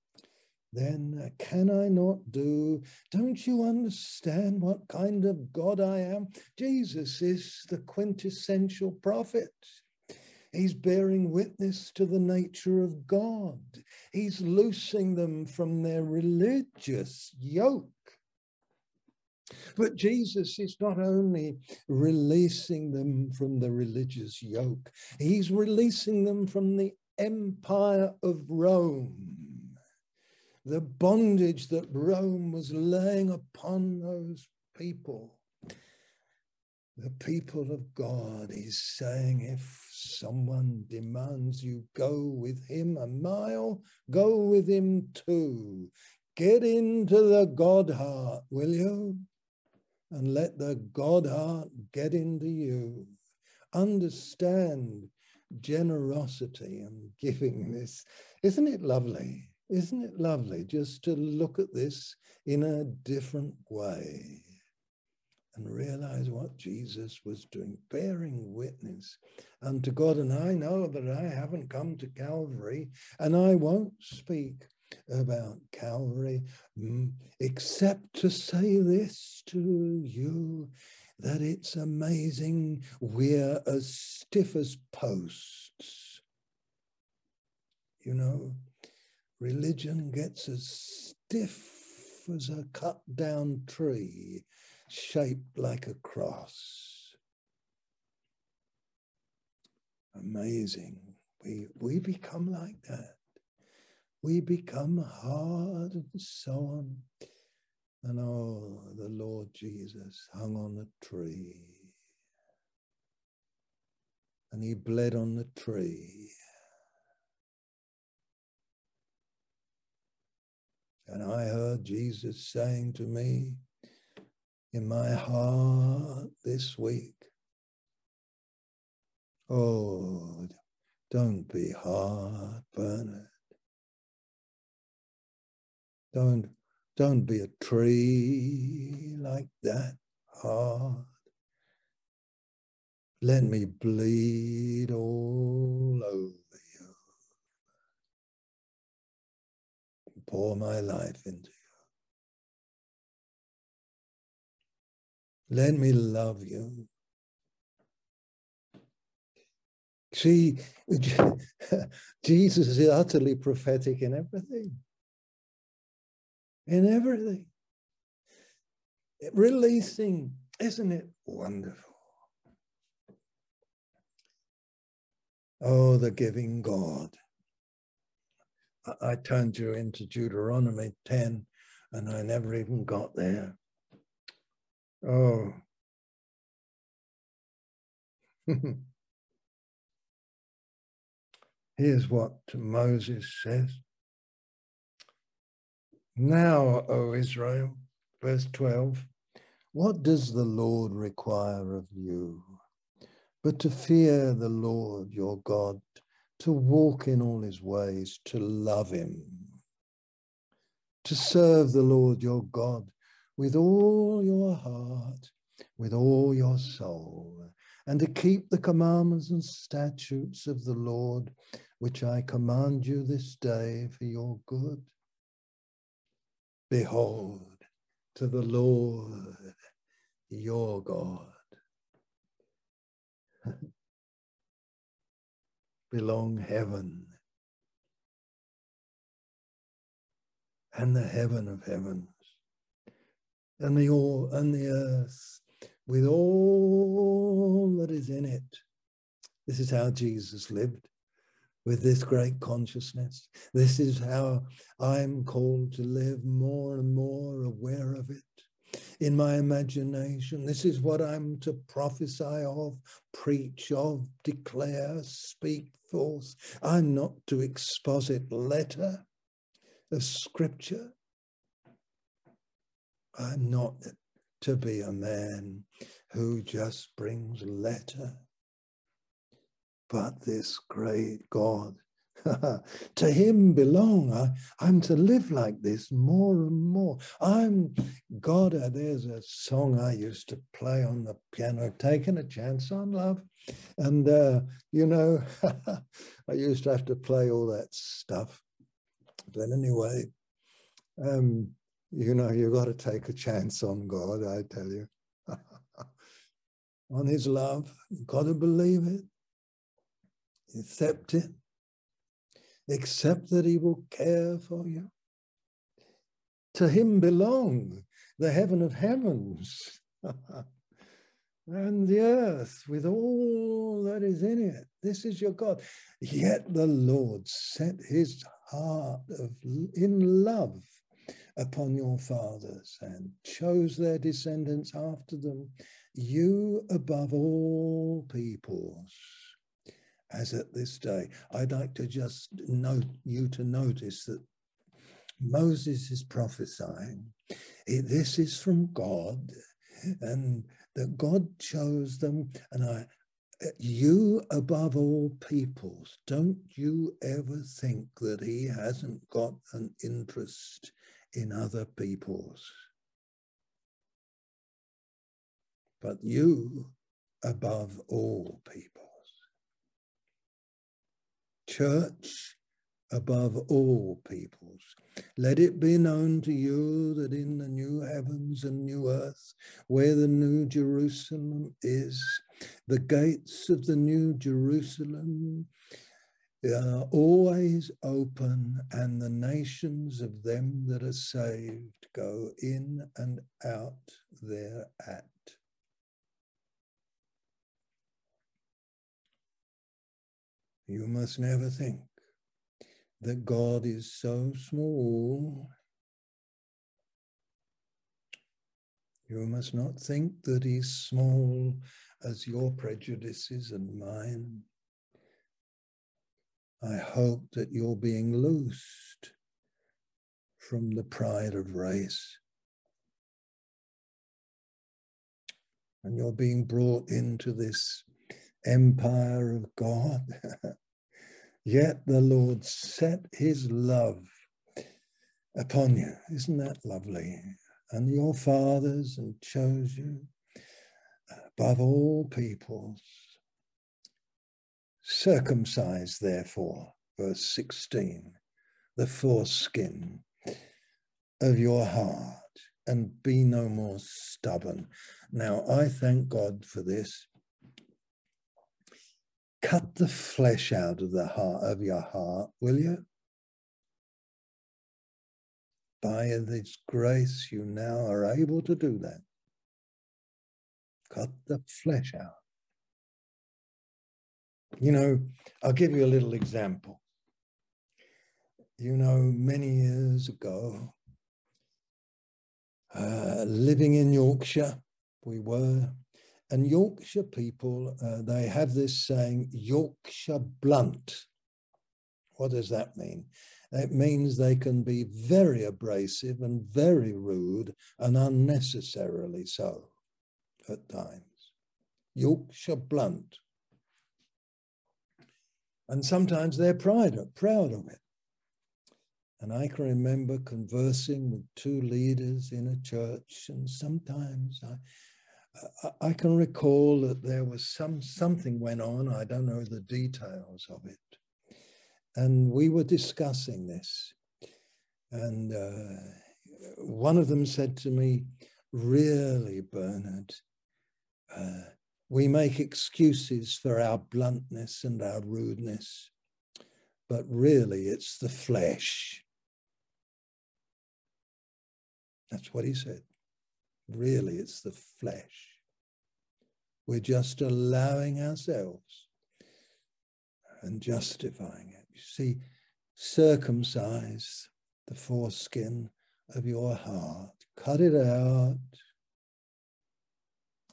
then uh, can I not do? Don't you understand what kind of God I am? Jesus is the quintessential prophet. He's bearing witness to the nature of God. He's loosing them from their religious yoke but Jesus is not only releasing them from the religious yoke, he's releasing them from the empire of Rome, the bondage that Rome was laying upon those people. The people of God, he's saying, if someone demands you go with him a mile, go with him too. Get into the God heart, will you? And let the God heart get into you. Understand generosity and giving this. Isn't it lovely? Isn't it lovely just to look at this in a different way and realize what Jesus was doing, bearing witness unto God? And I know that I haven't come to Calvary and I won't speak about Calvary, mm, except to say this to you that it's amazing we're as stiff as posts. You know, religion gets as stiff as a cut down tree shaped like a cross. Amazing. We, we become like that we become hard and so on. And oh, the Lord Jesus hung on the tree. And he bled on the tree. And I heard Jesus saying to me in my heart this week, Oh, don't be hard, Bernard. Don't, don't be a tree like that hard. Let me bleed all over you. Pour my life into you. Let me love you. See, Jesus is utterly prophetic in everything in everything. Releasing, isn't it wonderful? Oh, the giving God. I turned you into Deuteronomy 10 and I never even got there. Oh. Here's what Moses says now, O Israel, verse 12, what does the Lord require of you? But to fear the Lord your God, to walk in all his ways, to love him, to serve the Lord your God with all your heart, with all your soul, and to keep the commandments and statutes of the Lord, which I command you this day for your good Behold, to the Lord your God. belong heaven and the heaven of heavens and the all and the earth with all that is in it. This is how Jesus lived with this great consciousness. This is how I'm called to live more and more aware of it in my imagination. This is what I'm to prophesy of, preach of, declare, speak forth. I'm not to exposit letter of scripture. I'm not to be a man who just brings letter, but this great God to him belong. I, I'm to live like this more and more. I'm God. Uh, there's a song I used to play on the piano, taking a chance on love. And, uh, you know, I used to have to play all that stuff. But anyway, um, you know, you've got to take a chance on God, I tell you. on his love, you've got to believe it, accept it except that he will care for you. To him belong the heaven of heavens and the earth with all that is in it. This is your God. Yet the Lord set his heart of, in love upon your fathers and chose their descendants after them, you above all peoples as at this day. I'd like to just note you to notice that Moses is prophesying. This is from God, and that God chose them. And I, you above all peoples, don't you ever think that He hasn't got an interest in other peoples. But you above all people church above all peoples. Let it be known to you that in the new heavens and new earth, where the new Jerusalem is, the gates of the new Jerusalem are always open, and the nations of them that are saved go in and out thereat. You must never think that God is so small. You must not think that he's small as your prejudices and mine. I hope that you're being loosed from the pride of race. And you're being brought into this empire of God. Yet the Lord set his love upon you. Isn't that lovely? And your fathers and chose you above all peoples. Circumcise, therefore, verse 16, the foreskin of your heart and be no more stubborn. Now, I thank God for this cut the flesh out of the heart of your heart, will you? By this grace, you now are able to do that. Cut the flesh out. You know, I'll give you a little example. You know, many years ago, uh, living in Yorkshire, we were and Yorkshire people, uh, they have this saying, Yorkshire blunt. What does that mean? It means they can be very abrasive and very rude and unnecessarily so at times. Yorkshire blunt. And sometimes they're proud proud of it. And I can remember conversing with two leaders in a church, and sometimes I, I can recall that there was some something went on. I don't know the details of it, and we were discussing this, and uh, one of them said to me, Really, Bernard, uh, we make excuses for our bluntness and our rudeness, but really it's the flesh. That's what he said. Really, it's the flesh. We're just allowing ourselves and justifying it. You see, circumcise the foreskin of your heart, cut it out.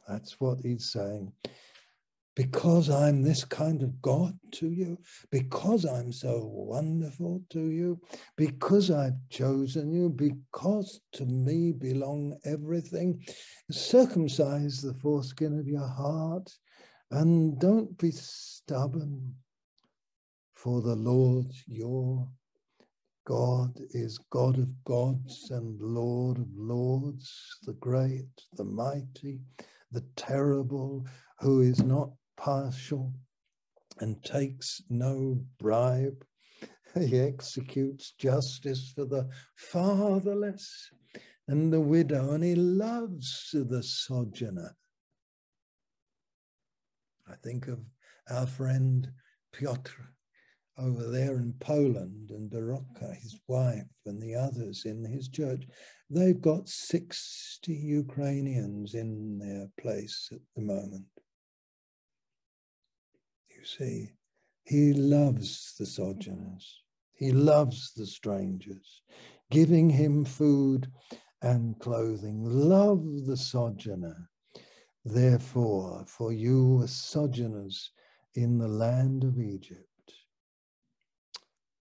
That's what he's saying because I'm this kind of God to you, because I'm so wonderful to you, because I've chosen you, because to me belong everything. Circumcise the foreskin of your heart and don't be stubborn, for the Lord your God is God of gods and Lord of lords, the great, the mighty, the terrible, who is not partial and takes no bribe. He executes justice for the fatherless and the widow, and he loves the sojourner. I think of our friend Piotr over there in Poland and Dorotka, his wife, and the others in his church. They've got 60 Ukrainians in their place at the moment. You see, he loves the sojourners, he loves the strangers, giving him food and clothing. Love the sojourner. Therefore, for you are sojourners in the land of Egypt.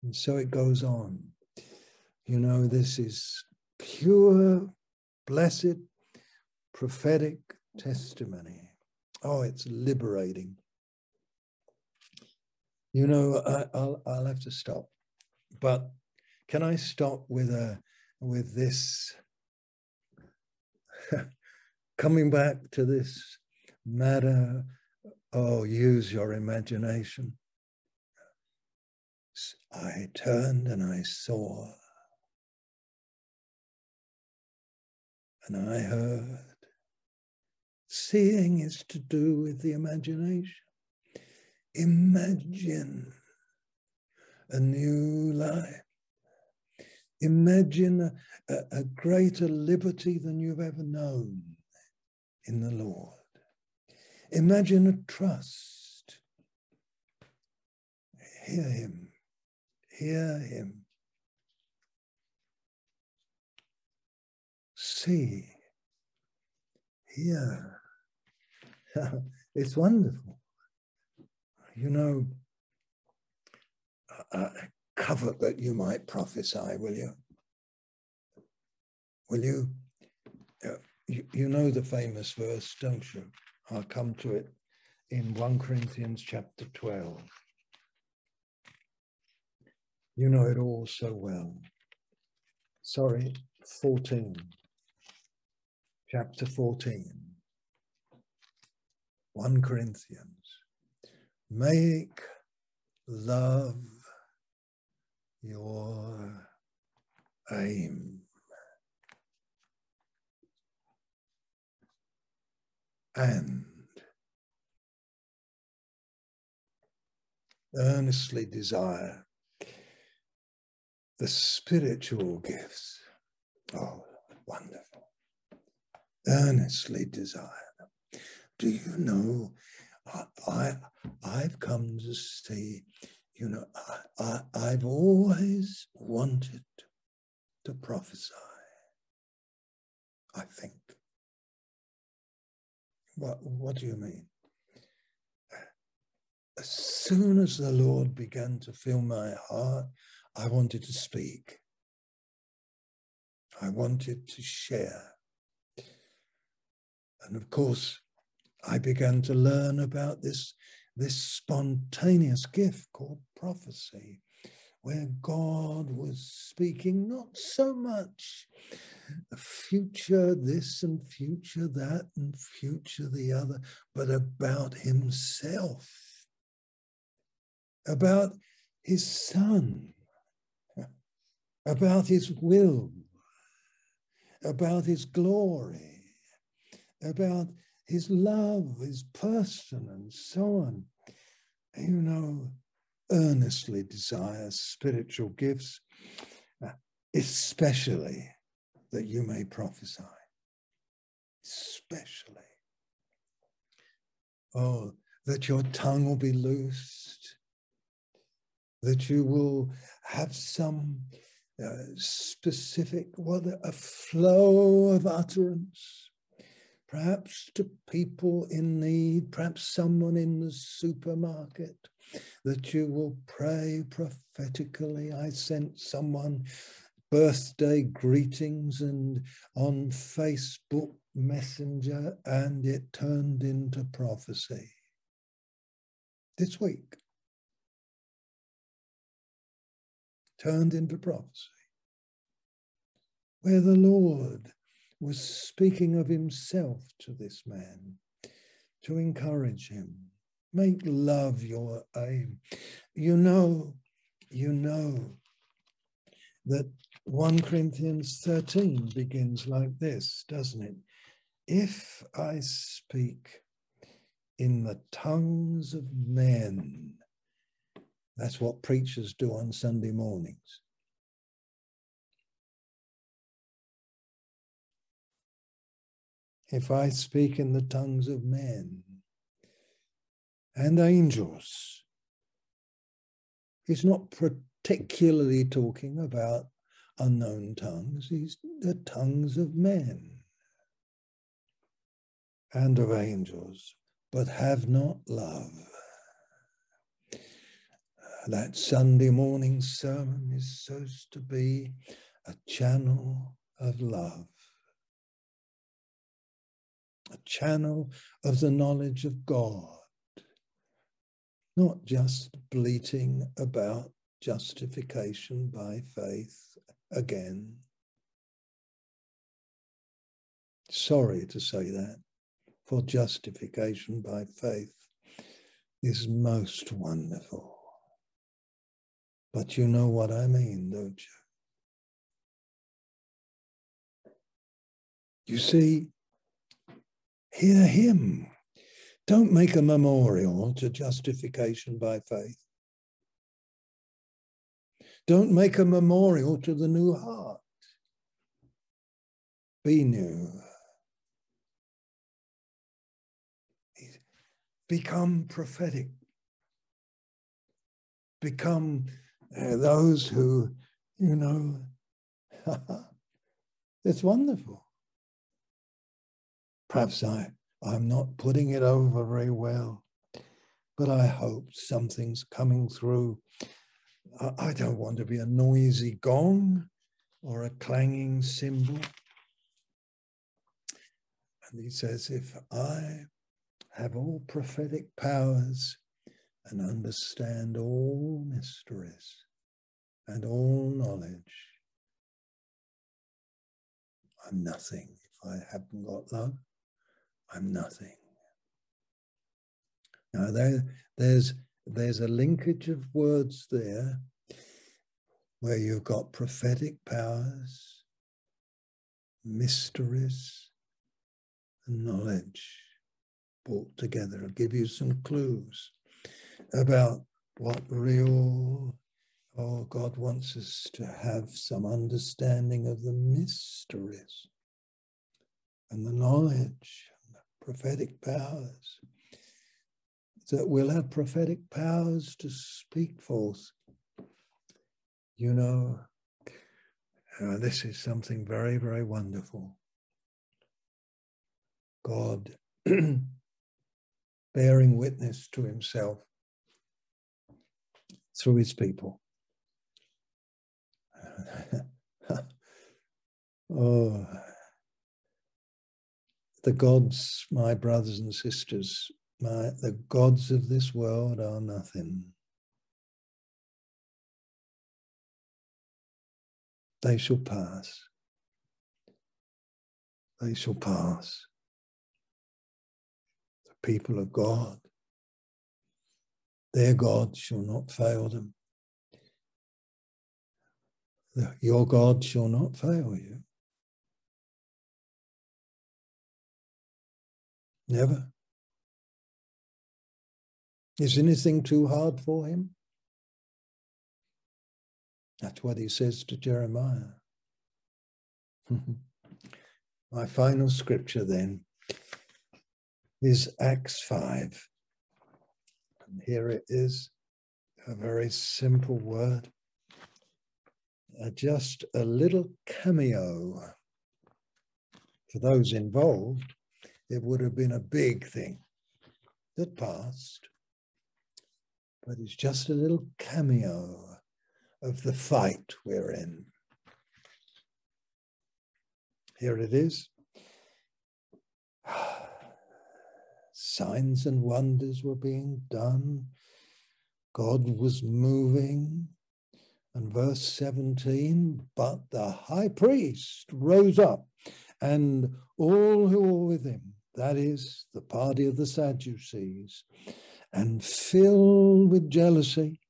And so it goes on. You know, this is pure, blessed, prophetic testimony. Oh, it's liberating. You know, I, will I'll have to stop. But can I stop with a with this coming back to this matter? Oh, use your imagination. I turned and I saw, and I heard. Seeing is to do with the imagination. Imagine a new life. Imagine a, a, greater liberty than you've ever known in the Lord. Imagine a trust. Hear Him. Hear Him. See. Hear. it's wonderful you know, uh, covet that you might prophesy, will you? Will you? Uh, you? You know the famous verse, don't you? I'll come to it in 1 Corinthians chapter 12. You know it all so well. Sorry, 14. Chapter 14. 1 Corinthians. Make love your aim. And earnestly desire the spiritual gifts. Oh, wonderful. Earnestly desire them. Do you know I, I've come to see, you know, I, I, I've always wanted to prophesy. I think. What, what do you mean? As soon as the Lord began to fill my heart, I wanted to speak. I wanted to share. And of course, I began to learn about this, this spontaneous gift called prophecy, where God was speaking not so much the future this and future that and future the other, but about himself, about his son, about his will, about his glory, about his love, his person, and so on. You know, earnestly desire spiritual gifts, uh, especially that you may prophesy. Especially. Oh, that your tongue will be loosed, that you will have some uh, specific, what a flow of utterance, perhaps to people in need, perhaps someone in the supermarket, that you will pray prophetically. I sent someone birthday greetings and on Facebook Messenger, and it turned into prophecy this week. Turned into prophecy, where the Lord was speaking of himself to this man to encourage him. Make love your aim. You know, you know that 1 Corinthians 13 begins like this, doesn't it? If I speak in the tongues of men, that's what preachers do on Sunday mornings. If I speak in the tongues of men and angels, he's not particularly talking about unknown tongues, he's the tongues of men and of angels, but have not love. That Sunday morning sermon is supposed to be a channel of love, a channel of the knowledge of God, not just bleating about justification by faith again. Sorry to say that, for justification by faith is most wonderful. But you know what I mean, don't you? You see, hear him. Don't make a memorial to justification by faith. Don't make a memorial to the new heart. Be new. Become prophetic. Become uh, those who, you know, it's wonderful. Perhaps I, I'm not putting it over very well, but I hope something's coming through I don't want to be a noisy gong or a clanging cymbal. And he says, if I have all prophetic powers and understand all mysteries and all knowledge, I'm nothing. If I haven't got love, I'm nothing. Now, there, there's there's a linkage of words there where you've got prophetic powers, mysteries, and knowledge brought together. I'll give you some clues about what real, oh, God wants us to have some understanding of the mysteries and the knowledge, prophetic powers that we'll have prophetic powers to speak forth. You know, uh, this is something very, very wonderful. God bearing witness to himself through his people. oh, the gods, my brothers and sisters, my, the gods of this world are nothing. They shall pass. They shall pass. The people of God, their God shall not fail them. Your God shall not fail you. Never. Is anything too hard for him? That's what he says to Jeremiah. My final scripture then is Acts 5. And here it is, a very simple word, uh, just a little cameo. For those involved, it would have been a big thing that passed, but it's just a little cameo of the fight we're in. Here it is. Signs and wonders were being done. God was moving. And verse 17, but the high priest rose up and all who were with him, that is, the party of the Sadducees, and filled with jealousy,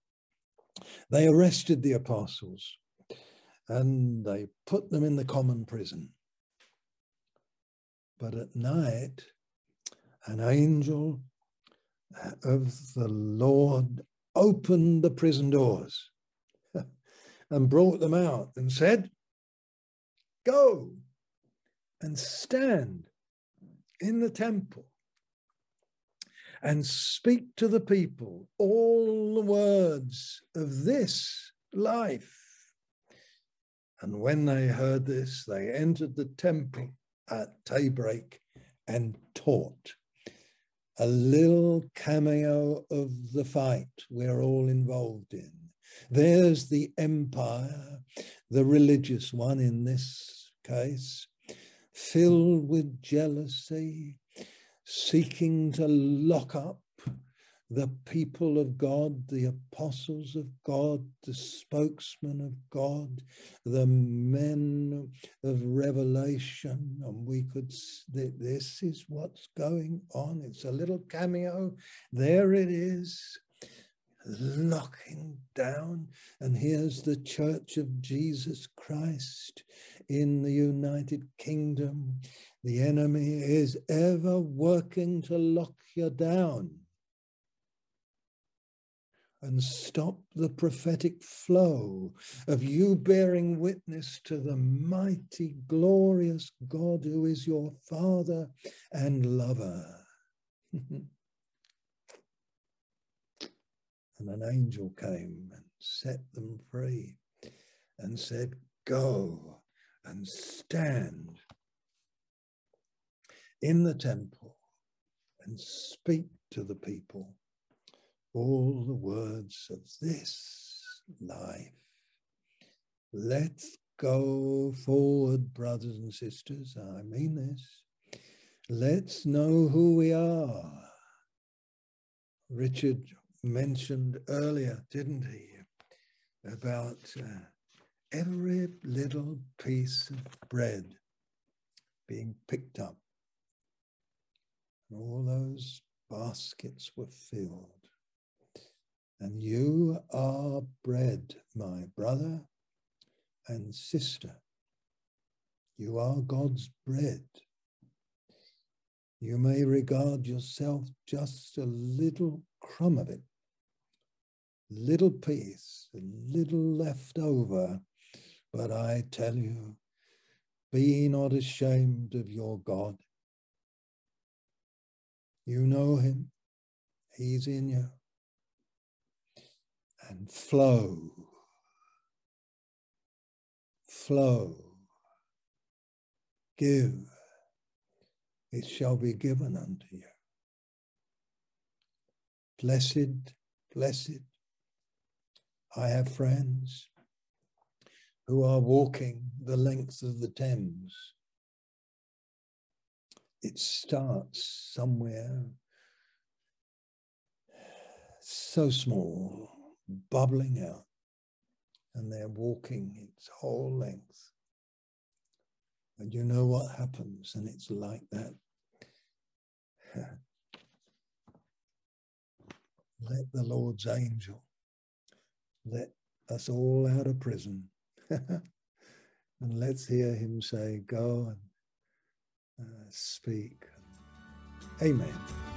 they arrested the apostles and they put them in the common prison. But at night, an angel of the Lord opened the prison doors and brought them out and said, Go and stand in the temple and speak to the people all the words of this life. And when they heard this, they entered the temple at daybreak and taught. A little cameo of the fight we're all involved in. There's the empire, the religious one in this case, filled with jealousy, seeking to lock up the people of God, the apostles of God, the spokesmen of God, the men of revelation. And we could, this is what's going on. It's a little cameo. There it is, locking down. And here's the church of Jesus Christ in the United Kingdom. The enemy is ever working to lock you down and stop the prophetic flow of you bearing witness to the mighty, glorious God who is your Father and lover. and an angel came and set them free and said, Go and stand in the temple and speak to the people all the words of this life. Let's go forward, brothers and sisters. I mean this. Let's know who we are. Richard mentioned earlier, didn't he, about uh, every little piece of bread being picked up. All those baskets were filled. And you are bread, my brother and sister. You are God's bread. You may regard yourself just a little crumb of it, little piece, a little left over. But I tell you, be not ashamed of your God. You know him, he's in you. And flow, flow, give, it shall be given unto you. Blessed, blessed, I have friends who are walking the length of the Thames. It starts somewhere so small bubbling out and they're walking its whole length. And you know what happens, and it's like that. let the Lord's angel let us all out of prison. and let's hear him say, Go and uh, speak Amen.